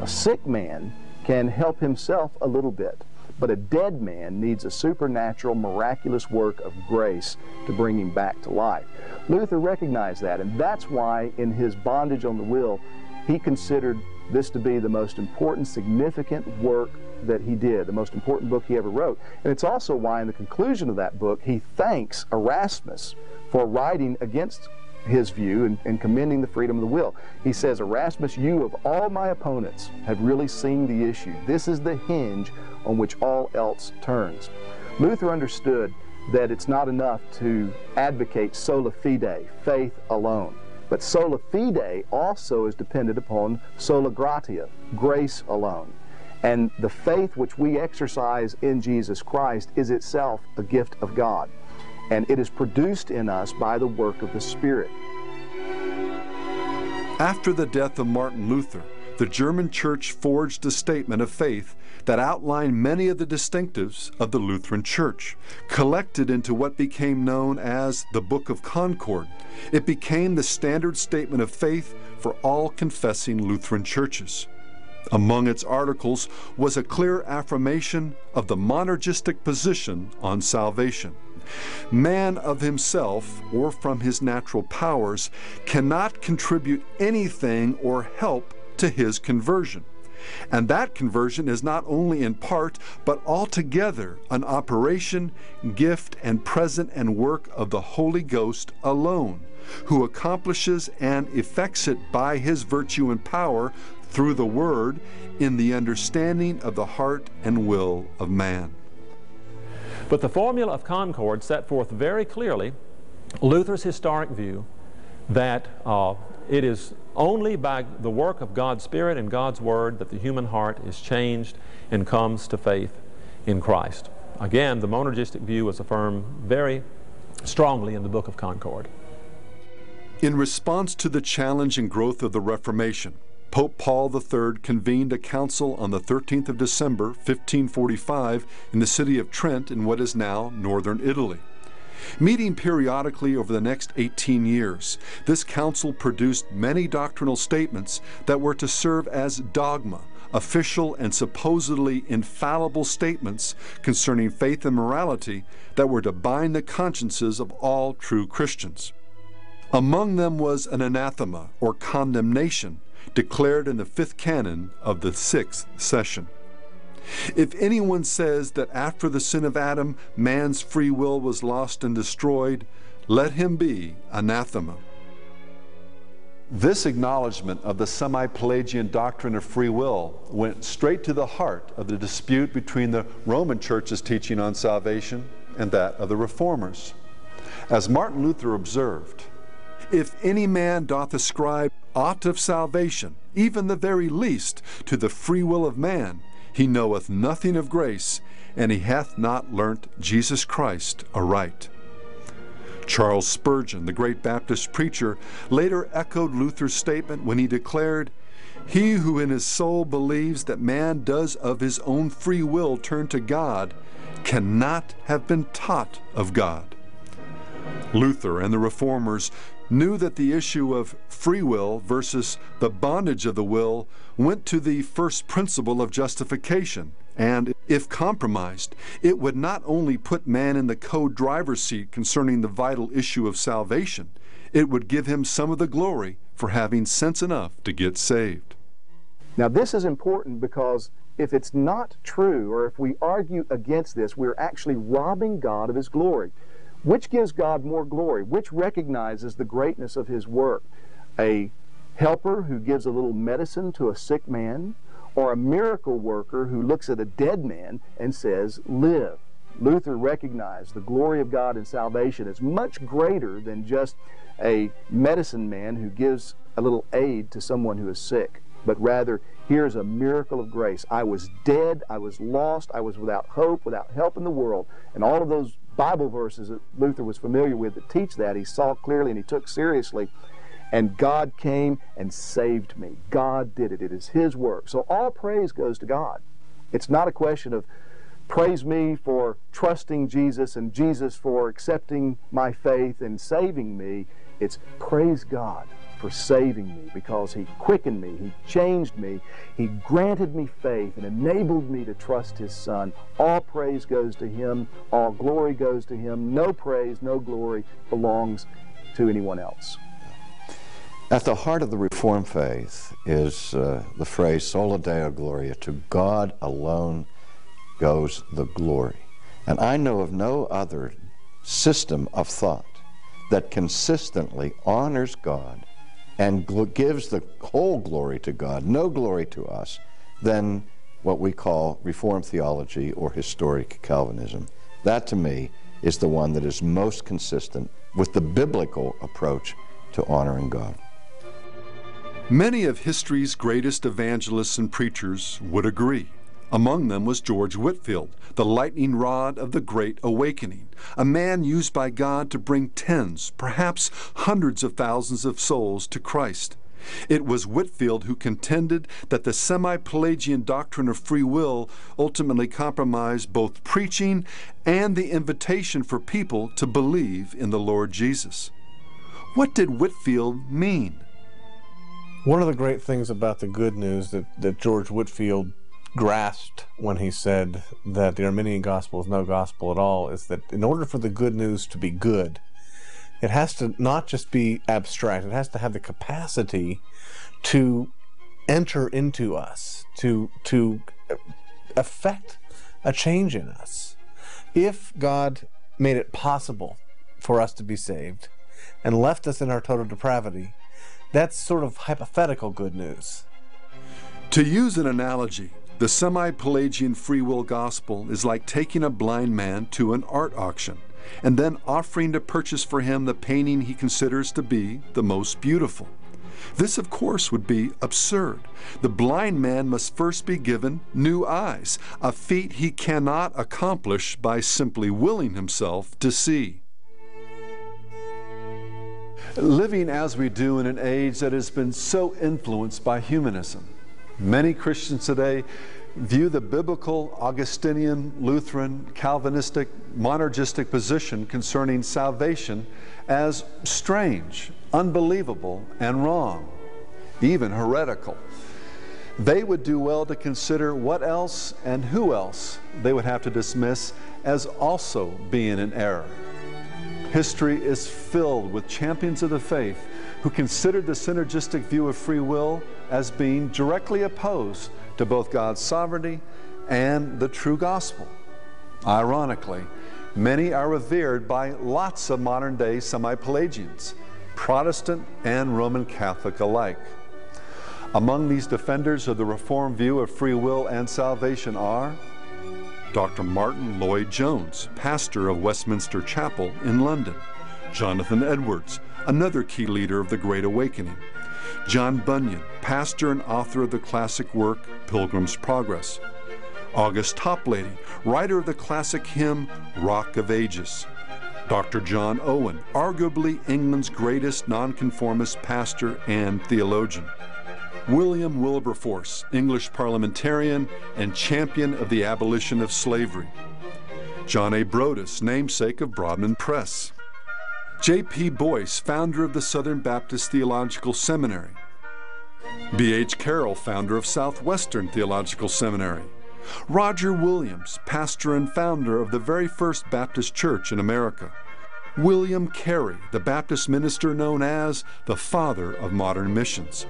A sick man can help himself a little bit, but a dead man needs a supernatural, miraculous work of grace to bring him back to life. Luther recognized that, and that's why in his Bondage on the Will, he considered this to be the most important, significant work that he did, the most important book he ever wrote. And it's also why, in the conclusion of that book, he thanks Erasmus for writing against his view and, and, commending the freedom of the will. He says, Erasmus, you of all my opponents have really seen the issue. This is the hinge on which all else turns. Luther understood that it's not enough to advocate sola fide, faith alone. But sola fide also is dependent upon sola gratia, grace alone. And the faith which we exercise in Jesus Christ is itself a gift of God. And it is produced in us by the work of the Spirit. After the death of Martin Luther, the German church forged a statement of faith that outlined many of the distinctives of the Lutheran Church. Collected into what became known as the Book of Concord, it became the standard statement of faith for all confessing Lutheran churches. Among its articles was a clear affirmation of the monergistic position on salvation. Man of himself or from his natural powers cannot contribute anything or help to his conversion. And that conversion is not only in part, but altogether an operation, gift, and present and work of the Holy Ghost alone, who accomplishes and effects it by his virtue and power through the Word in the understanding of the heart and will of man. But the formula of Concord set forth very clearly Luther's historic view that uh, it is only by the work of God's Spirit and God's Word that the human heart is changed and comes to faith in Christ. Again, the monergistic view was affirmed very strongly in the Book of Concord. In response to the challenge and growth of the Reformation, Pope Paul III convened a council on the 13th of December, 1545, in the city of Trent in what is now northern Italy. Meeting periodically over the next 18 years, this council produced many doctrinal statements that were to serve as dogma, official and supposedly infallible statements concerning faith and morality that were to bind the consciences of all true Christians. Among them was an anathema, or condemnation, declared in the fifth canon of the sixth session. If anyone says that after the sin of Adam, man's free will was lost and destroyed, let him be anathema. This acknowledgement of the semi Pelagian doctrine of free will went straight to the heart of the dispute between the Roman Church's teaching on salvation and that of the Reformers. As Martin Luther observed, if any man doth ascribe aught of salvation, even the very least, to the free will of man, he knoweth nothing of grace, and he hath not learnt Jesus Christ aright. Charles Spurgeon, the great Baptist preacher, later echoed Luther's statement when he declared, He who in his soul believes that man does of his own free will turn to God cannot have been taught of God. Luther and the Reformers knew that the issue of free will versus the bondage of the will went to the first principle of justification. And if compromised, it would not only put man in the co driver's seat concerning the vital issue of salvation, it would give him some of the glory for having sense enough to get saved. Now, this is important because if it's not true, or if we argue against this, we're actually robbing God of His glory. Which gives God more glory? Which recognizes the greatness of His work? A helper who gives a little medicine to a sick man, or a miracle worker who looks at a dead man and says, Live. Luther recognized the glory of God in salvation is much greater than just a medicine man who gives a little aid to someone who is sick, but rather here's a miracle of grace. I was dead, I was lost, I was without hope, without help in the world. And all of those Bible verses that Luther was familiar with that teach that, he saw clearly and he took seriously. And God came and saved me. God did it. It is His work. So all praise goes to God. It's not a question of praise me for trusting Jesus and Jesus for accepting my faith and saving me. It's praise God for saving me because He quickened me, He changed me, He granted me faith and enabled me to trust His Son. All praise goes to Him, all glory goes to Him. No praise, no glory belongs to anyone else. At the heart of the Reformed faith is uh, the phrase sola deo gloria, to God alone goes the glory. And I know of no other system of thought that consistently honors God and gives the whole glory to God, no glory to us, than what we call Reformed theology or historic Calvinism. That to me is the one that is most consistent with the biblical approach to honoring God. Many of history's greatest evangelists and preachers would agree. Among them was George Whitefield, the lightning rod of the Great Awakening, a man used by God to bring tens, perhaps hundreds of thousands of souls to Christ. It was Whitefield who contended that the semi Pelagian doctrine of free will ultimately compromised both preaching and the invitation for people to believe in the Lord Jesus. What did Whitefield mean? One of the great things about the good news that, that George Whitefield grasped when he said that the Arminian gospel is no gospel at all is that in order for the good news to be good, it has to not just be abstract, it has to have the capacity to enter into us, to, to affect a change in us. If God made it possible for us to be saved and left us in our total depravity, that's sort of hypothetical good news. To use an analogy, the semi Pelagian free will gospel is like taking a blind man to an art auction and then offering to purchase for him the painting he considers to be the most beautiful. This, of course, would be absurd. The blind man must first be given new eyes, a feat he cannot accomplish by simply willing himself to see. Living as we do in an age that has been so influenced by humanism, many Christians today view the biblical, Augustinian, Lutheran, Calvinistic, monergistic position concerning salvation as strange, unbelievable, and wrong, even heretical. They would do well to consider what else and who else they would have to dismiss as also being in error. History is filled with champions of the faith who considered the synergistic view of free will as being directly opposed to both God's sovereignty and the true gospel. Ironically, many are revered by lots of modern day semi Pelagians, Protestant and Roman Catholic alike. Among these defenders of the Reformed view of free will and salvation are Dr. Martyn Lloyd-Jones, pastor of Westminster Chapel in London, Jonathan Edwards, another key leader of the Great Awakening, John Bunyan, pastor and author of the classic work Pilgrim's Progress, August Toplady, writer of the classic hymn Rock of Ages, Dr. John Owen, arguably England's greatest nonconformist pastor and theologian. William Wilberforce, English parliamentarian and champion of the abolition of slavery. John A. Broadus, namesake of Broadman Press. J.P. Boyce, founder of the Southern Baptist Theological Seminary. B.H. Carroll, founder of Southwestern Theological Seminary. Roger Williams, pastor and founder of the very first Baptist church in America. William Carey, the Baptist minister known as the father of modern missions.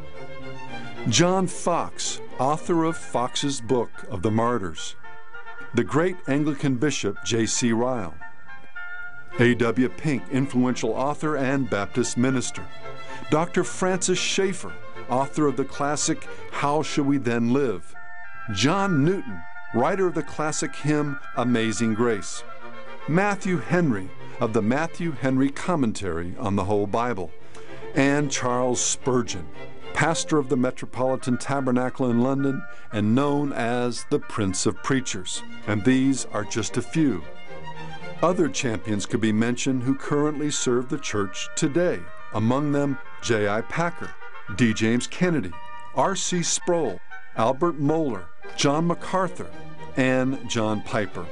John Foxe, author of Foxe's Book of the Martyrs. The great Anglican bishop J.C. Ryle. A.W. Pink, influential author and Baptist minister. Dr. Francis Schaeffer, author of the classic How Shall We Then Live? John Newton, writer of the classic hymn Amazing Grace. Matthew Henry of the Matthew Henry Commentary on the Whole Bible, and Charles Spurgeon, pastor of the Metropolitan Tabernacle in London and known as the Prince of Preachers. And these are just a few. Other champions could be mentioned who currently serve the church today, among them J.I. Packer, D. James Kennedy, R.C. Sproul, Albert Mohler, John MacArthur, and John Piper.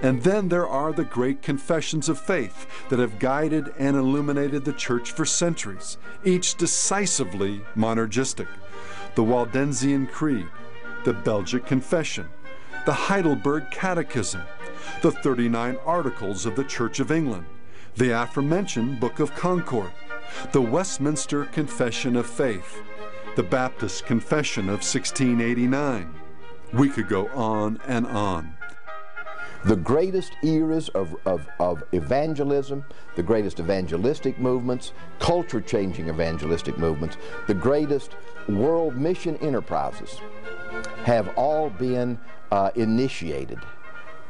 And then there are the great confessions of faith that have guided and illuminated the church for centuries, each decisively monergistic. The Waldensian Creed, the Belgic Confession, the Heidelberg Catechism, the 39 Articles of the Church of England, the aforementioned Book of Concord, the Westminster Confession of Faith, the Baptist Confession of 1689. We could go on and on. The greatest eras of, of, of evangelism, the greatest evangelistic movements, culture changing evangelistic movements, the greatest world mission enterprises have all been uh, initiated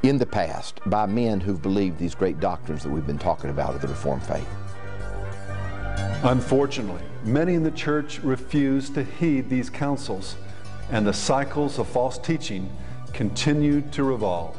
in the past by men who've believed these great doctrines that we've been talking about of the Reformed faith. Unfortunately, many in the church refuse to heed these counsels, and the cycles of false teaching continue to revolve.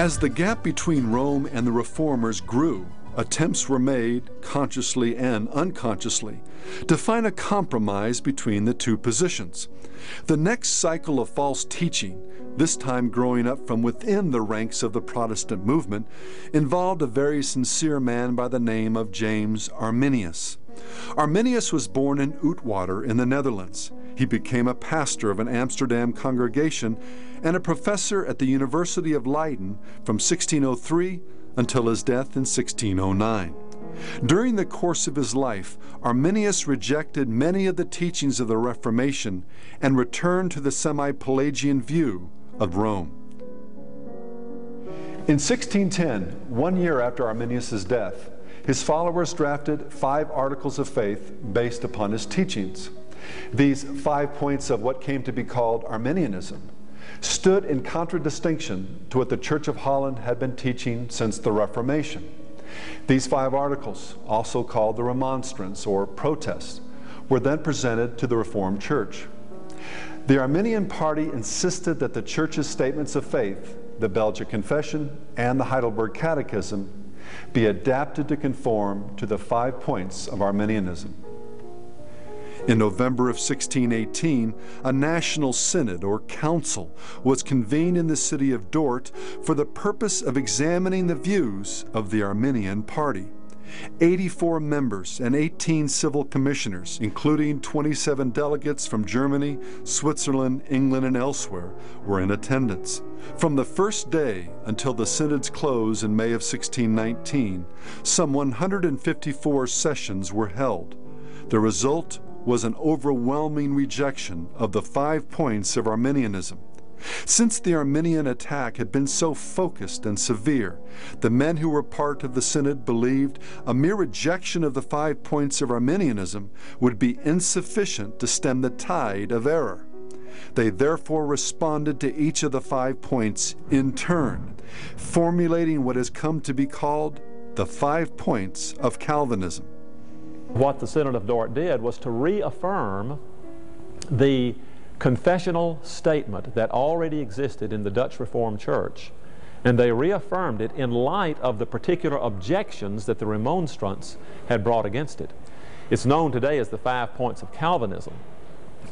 As the gap between Rome and the Reformers grew, attempts were made, consciously and unconsciously, to find a compromise between the two positions. The next cycle of false teaching, this time growing up from within the ranks of the Protestant movement, involved a very sincere man by the name of James Arminius. Arminius was born in Oudewater in the Netherlands. He became a pastor of an Amsterdam congregation and a professor at the University of Leiden from 1603 until his death in 1609. During the course of his life, Arminius rejected many of the teachings of the Reformation and returned to the semi Pelagian view of Rome. In 1610, one year after Arminius' death, his followers drafted five articles of faith based upon his teachings. These five points of what came to be called Arminianism stood in contradistinction to what the Church of Holland had been teaching since the Reformation. These five articles, also called the Remonstrance or Protest, were then presented to the Reformed Church. The Arminian party insisted that the Church's statements of faith, the Belgic Confession and the Heidelberg Catechism, be adapted to conform to the five points of Arminianism. In November of 1618, a national synod or council was convened in the city of Dort for the purpose of examining the views of the Arminian party. 84 members and 18 civil commissioners, including 27 delegates from Germany, Switzerland, England, and elsewhere, were in attendance. From the first day until the synod's close in May of 1619, some 154 sessions were held. The result was an overwhelming rejection of the five points of Arminianism. Since the Arminian attack had been so focused and severe, the men who were part of the Synod believed a mere rejection of the five points of Arminianism would be insufficient to stem the tide of error. They therefore responded to each of the five points in turn, formulating what has come to be called the five points of Calvinism. What the Synod of Dort did was to reaffirm the confessional statement that already existed in the Dutch Reformed Church, and they reaffirmed it in light of the particular objections that the remonstrants had brought against it. It's known today as the five points of Calvinism.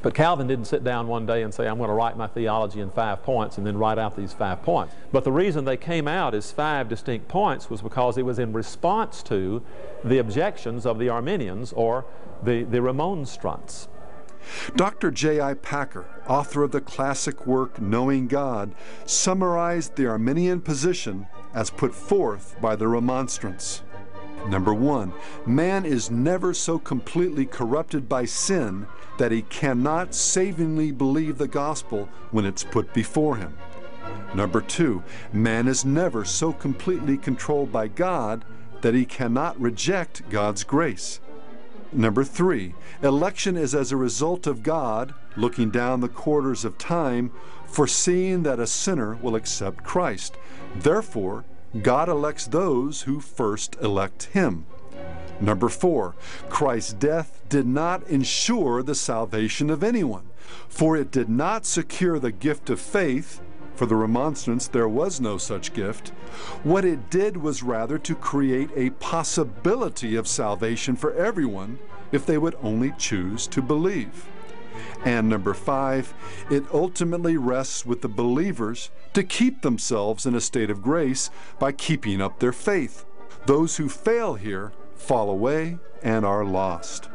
But Calvin didn't sit down one day and say, I'm going to write my theology in five points and then write out these five points. But the reason they came out as five distinct points was because it was in response to the objections of the Arminians or the, the remonstrants. Dr. J.I. Packer, author of the classic work Knowing God, summarized the Arminian position as put forth by the Remonstrants. Number one, man is never so completely corrupted by sin that he cannot savingly believe the gospel when it's put before him. Number two, man is never so completely controlled by God that he cannot reject God's grace. Number three, election is as a result of God looking down the quarters of time, foreseeing that a sinner will accept Christ. Therefore, God elects those who first elect him. Number four, Christ's death did not ensure the salvation of anyone, for it did not secure the gift of faith. For the remonstrance, there was no such gift. What it did was rather to create a possibility of salvation for everyone if they would only choose to believe. And number five, it ultimately rests with the believers to keep themselves in a state of grace by keeping up their faith. Those who fail here fall away and are lost.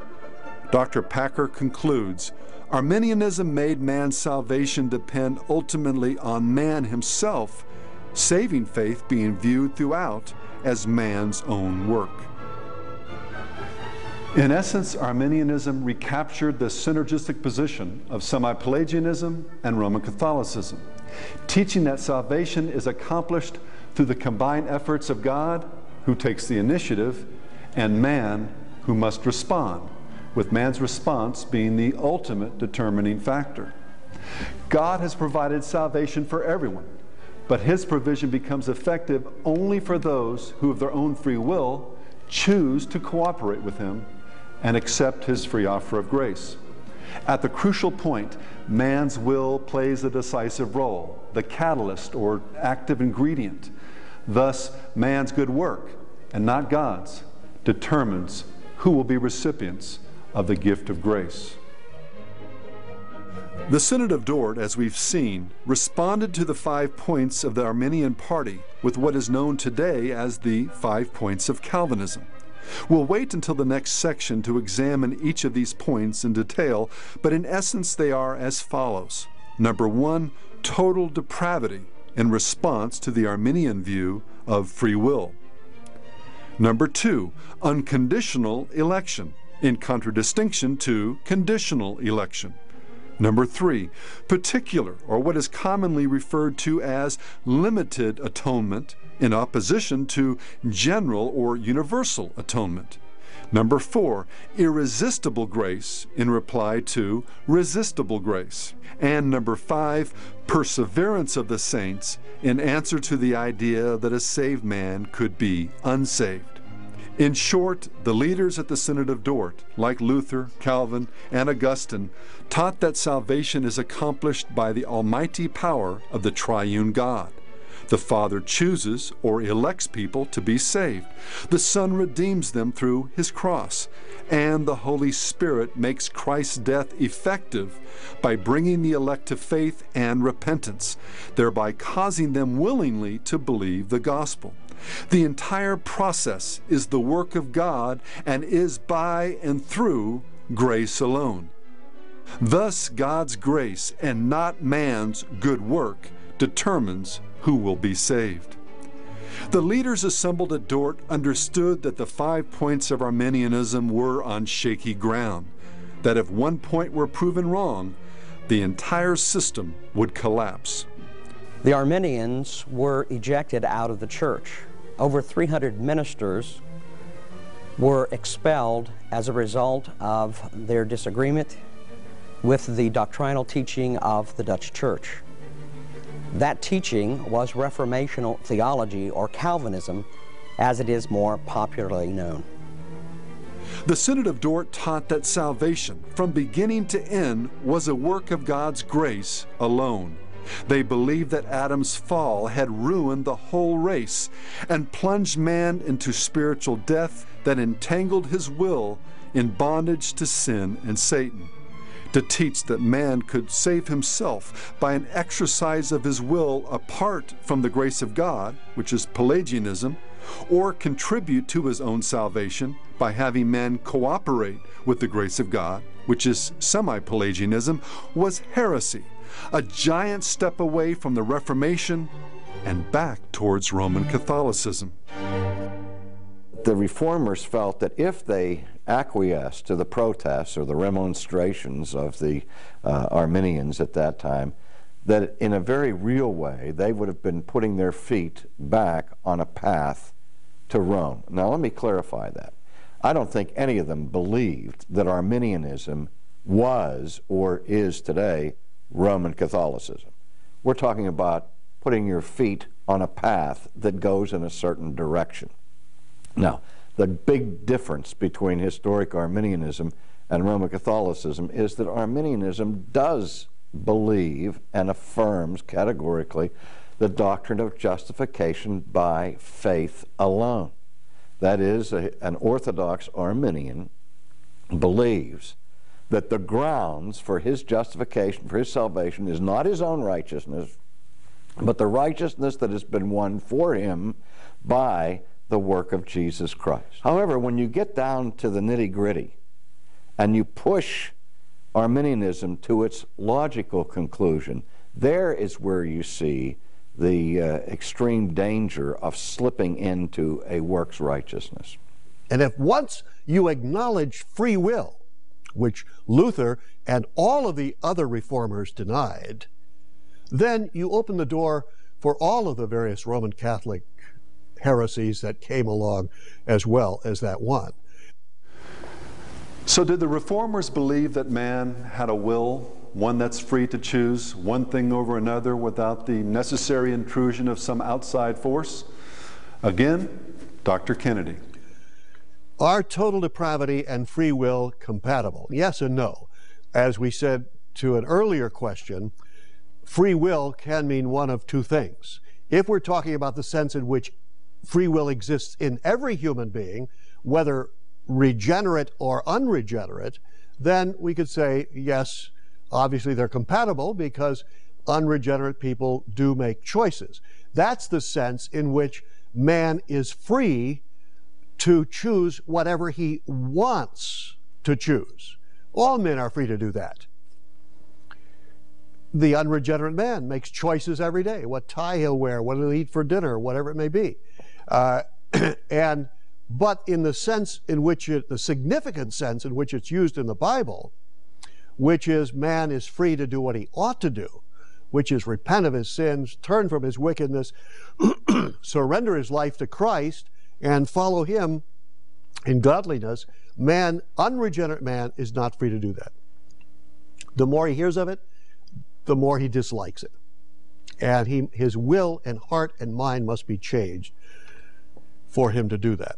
Dr. Packer concludes Arminianism made man's salvation depend ultimately on man himself, saving faith being viewed throughout as man's own work. In essence, Arminianism recaptured the synergistic position of semi Pelagianism and Roman Catholicism, teaching that salvation is accomplished through the combined efforts of God, who takes the initiative, and man, who must respond, with man's response being the ultimate determining factor. God has provided salvation for everyone, but his provision becomes effective only for those who, of their own free will, choose to cooperate with him and accept his free offer of grace. At the crucial point, man's will plays a decisive role, the catalyst or active ingredient. Thus, man's good work, and not God's, determines who will be recipients of the gift of grace. The Synod of Dort, as we've seen, responded to the five points of the Arminian party with what is known today as the five points of Calvinism. We'll wait until the next section to examine each of these points in detail, but in essence they are as follows. Number one, total depravity in response to the Arminian view of free will. Number two, unconditional election in contradistinction to conditional election. Number three, particular, or what is commonly referred to as limited atonement in opposition to general or universal atonement. Number four, irresistible grace in reply to resistible grace. And number five, perseverance of the saints in answer to the idea that a saved man could be unsaved. In short, the leaders at the Synod of Dort, like Luther, Calvin, and Augustine, taught that salvation is accomplished by the almighty power of the triune God. The Father chooses or elects people to be saved. The Son redeems them through his cross. And the Holy Spirit makes Christ's death effective by bringing the elect to faith and repentance, thereby causing them willingly to believe the gospel. The entire process is the work of God and is by and through grace alone. Thus, God's grace and not man's good work determines who will be saved. The leaders assembled at Dort understood that the five points of Arminianism were on shaky ground, that if one point were proven wrong, the entire system would collapse. The Arminians were ejected out of the church. Over 300 ministers were expelled as a result of their disagreement with the doctrinal teaching of the Dutch Church. That teaching was Reformational theology or Calvinism as it is more popularly known. The Synod of Dort taught that salvation, from beginning to end, was a work of God's grace alone. They believed that Adam's fall had ruined the whole race and plunged man into spiritual death that entangled his will in bondage to sin and Satan to teach that man could save himself by an exercise of his will apart from the grace of God, which is Pelagianism, or contribute to his own salvation by having man cooperate with the grace of God, which is semi Pelagianism, was heresy, a giant step away from the Reformation and back towards Roman Catholicism. The reformers felt that if they acquiesced to the protests or the remonstrations of the uh, Arminians at that time, that in a very real way they would have been putting their feet back on a path to Rome. Now, let me clarify that. I don't think any of them believed that Arminianism was or is today Roman Catholicism. We're talking about putting your feet on a path that goes in a certain direction. Now, the big difference between historic Arminianism and Roman Catholicism is that Arminianism does believe and affirms categorically the doctrine of justification by faith alone. That is, a, an Orthodox Arminian believes that the grounds for his justification, for his salvation, is not his own righteousness, but the righteousness that has been won for him by the work of Jesus Christ. However, when you get down to the nitty gritty and you push Arminianism to its logical conclusion, there is where you see the uh, extreme danger of slipping into a works righteousness. And if once you acknowledge free will, which Luther and all of the other reformers denied, then you open the door for all of the various Roman Catholic heresies that came along as well as that one. So, did the reformers believe that man had a will, one that's free to choose one thing over another without the necessary intrusion of some outside force? Again, Dr. Kennedy. Are total depravity and free will compatible? Yes and no. As we said to an earlier question, free will can mean one of two things. If we're talking about the sense in which free will exists in every human being, whether regenerate or unregenerate, then we could say, yes, obviously they're compatible because unregenerate people do make choices. That's the sense in which man is free to choose whatever he wants to choose. All men are free to do that. The unregenerate man makes choices every day what tie he'll wear, what he'll eat for dinner, whatever it may be. Uh, and but in the sense in which it, the significant sense in which it's used in the Bible, which is man is free to do what he ought to do, which is repent of his sins, turn from his wickedness, surrender his life to Christ, and follow him in godliness, man, unregenerate man, is not free to do that. The more he hears of it, the more he dislikes it. And he, his will and heart and mind must be changed for him to do that.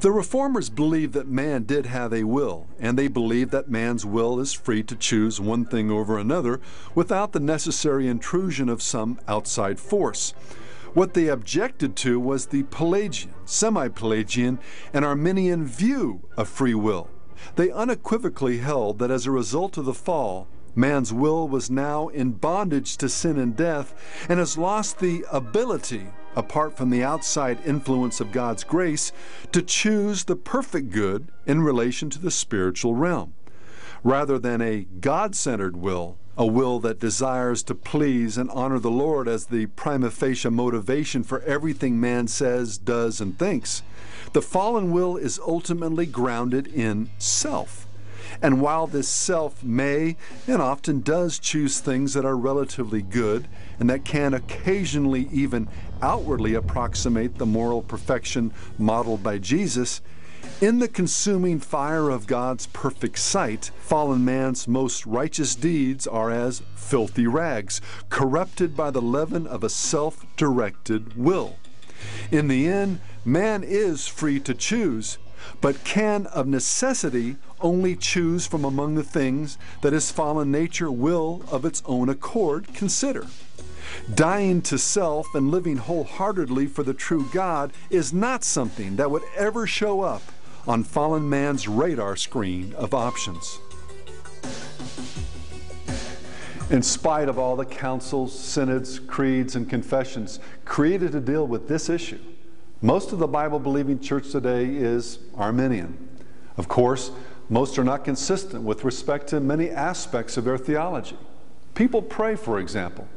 The reformers believed that man did have a will, and they believed that man's will is free to choose one thing over another without the necessary intrusion of some outside force. What they objected to was the Pelagian, semi Pelagian, and Arminian view of free will. They unequivocally held that as a result of the fall, man's will was now in bondage to sin and death and has lost the ability apart from the outside influence of God's grace, to choose the perfect good in relation to the spiritual realm. Rather than a God centered will, a will that desires to please and honor the Lord as the prima facie motivation for everything man says, does, and thinks, the fallen will is ultimately grounded in self. And while this self may and often does choose things that are relatively good and that can occasionally even outwardly approximate the moral perfection modeled by Jesus, in the consuming fire of God's perfect sight, fallen man's most righteous deeds are as filthy rags, corrupted by the leaven of a self directed will. In the end, man is free to choose, but can of necessity only choose from among the things that his fallen nature will of its own accord consider. Dying to self and living wholeheartedly for the true God is not something that would ever show up on fallen man's radar screen of options. In spite of all the councils, synods, creeds, and confessions created to deal with this issue, most of the Bible believing church today is Arminian. Of course, most are not consistent with respect to many aspects of their theology. People pray, for example,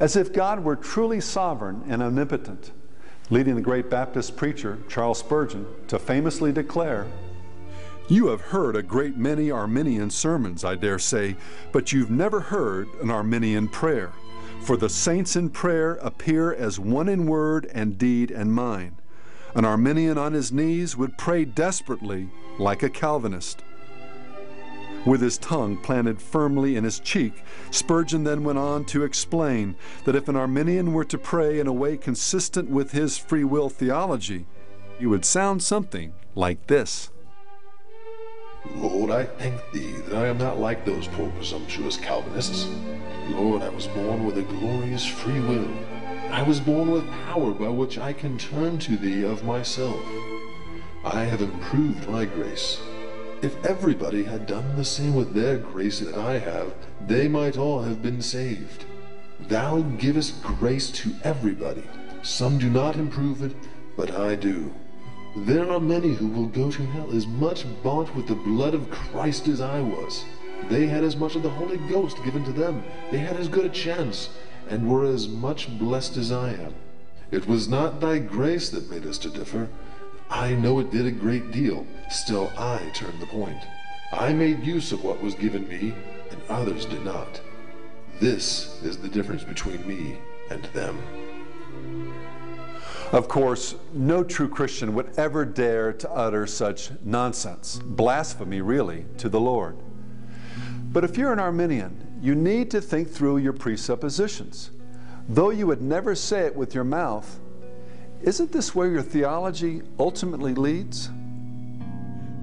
as if God were truly sovereign and omnipotent, leading the great Baptist preacher Charles Spurgeon to famously declare, You have heard a great many Arminian sermons, I dare say, but you've never heard an Arminian prayer. For the saints in prayer appear as one in word and deed and mind. An Arminian on his knees would pray desperately like a Calvinist. With his tongue planted firmly in his cheek, Spurgeon then went on to explain that if an Arminian were to pray in a way consistent with his free will theology, he would sound something like this. Lord, I thank thee that I am not like those poor presumptuous Calvinists. Lord, I was born with a glorious free will. I was born with power by which I can turn to thee of myself. I have improved my grace. If everybody had done the same with their grace that I have, they might all have been saved. Thou givest grace to everybody. Some do not improve it, but I do. There are many who will go to hell as much bought with the blood of Christ as I was. They had as much of the Holy Ghost given to them. They had as good a chance, and were as much blessed as I am. It was not thy grace that made us to differ. I know it did a great deal. Still, I turned the point. I made use of what was given me, and others did not. This is the difference between me and them. Of course, no true Christian would ever dare to utter such nonsense, blasphemy really, to the Lord. But if you're an Arminian, you need to think through your presuppositions. Though you would never say it with your mouth, isn't this where your theology ultimately leads?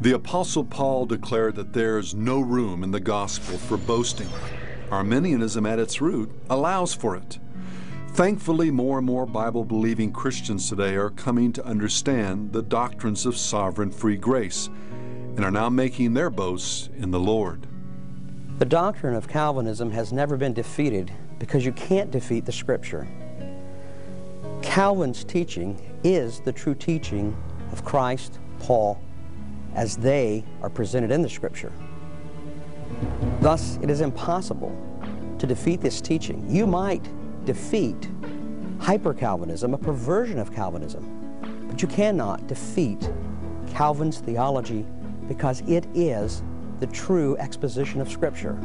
The Apostle Paul declared that there's no room in the gospel for boasting. Arminianism at its root allows for it. Thankfully, more and more Bible believing Christians today are coming to understand the doctrines of sovereign free grace and are now making their boasts in the Lord. The doctrine of Calvinism has never been defeated because you can't defeat the Scripture. Calvin's teaching is the true teaching of Christ, Paul, as they are presented in the Scripture. Thus, it is impossible to defeat this teaching. You might defeat hyper-Calvinism, a perversion of Calvinism, but you cannot defeat Calvin's theology because it is the true exposition of Scripture.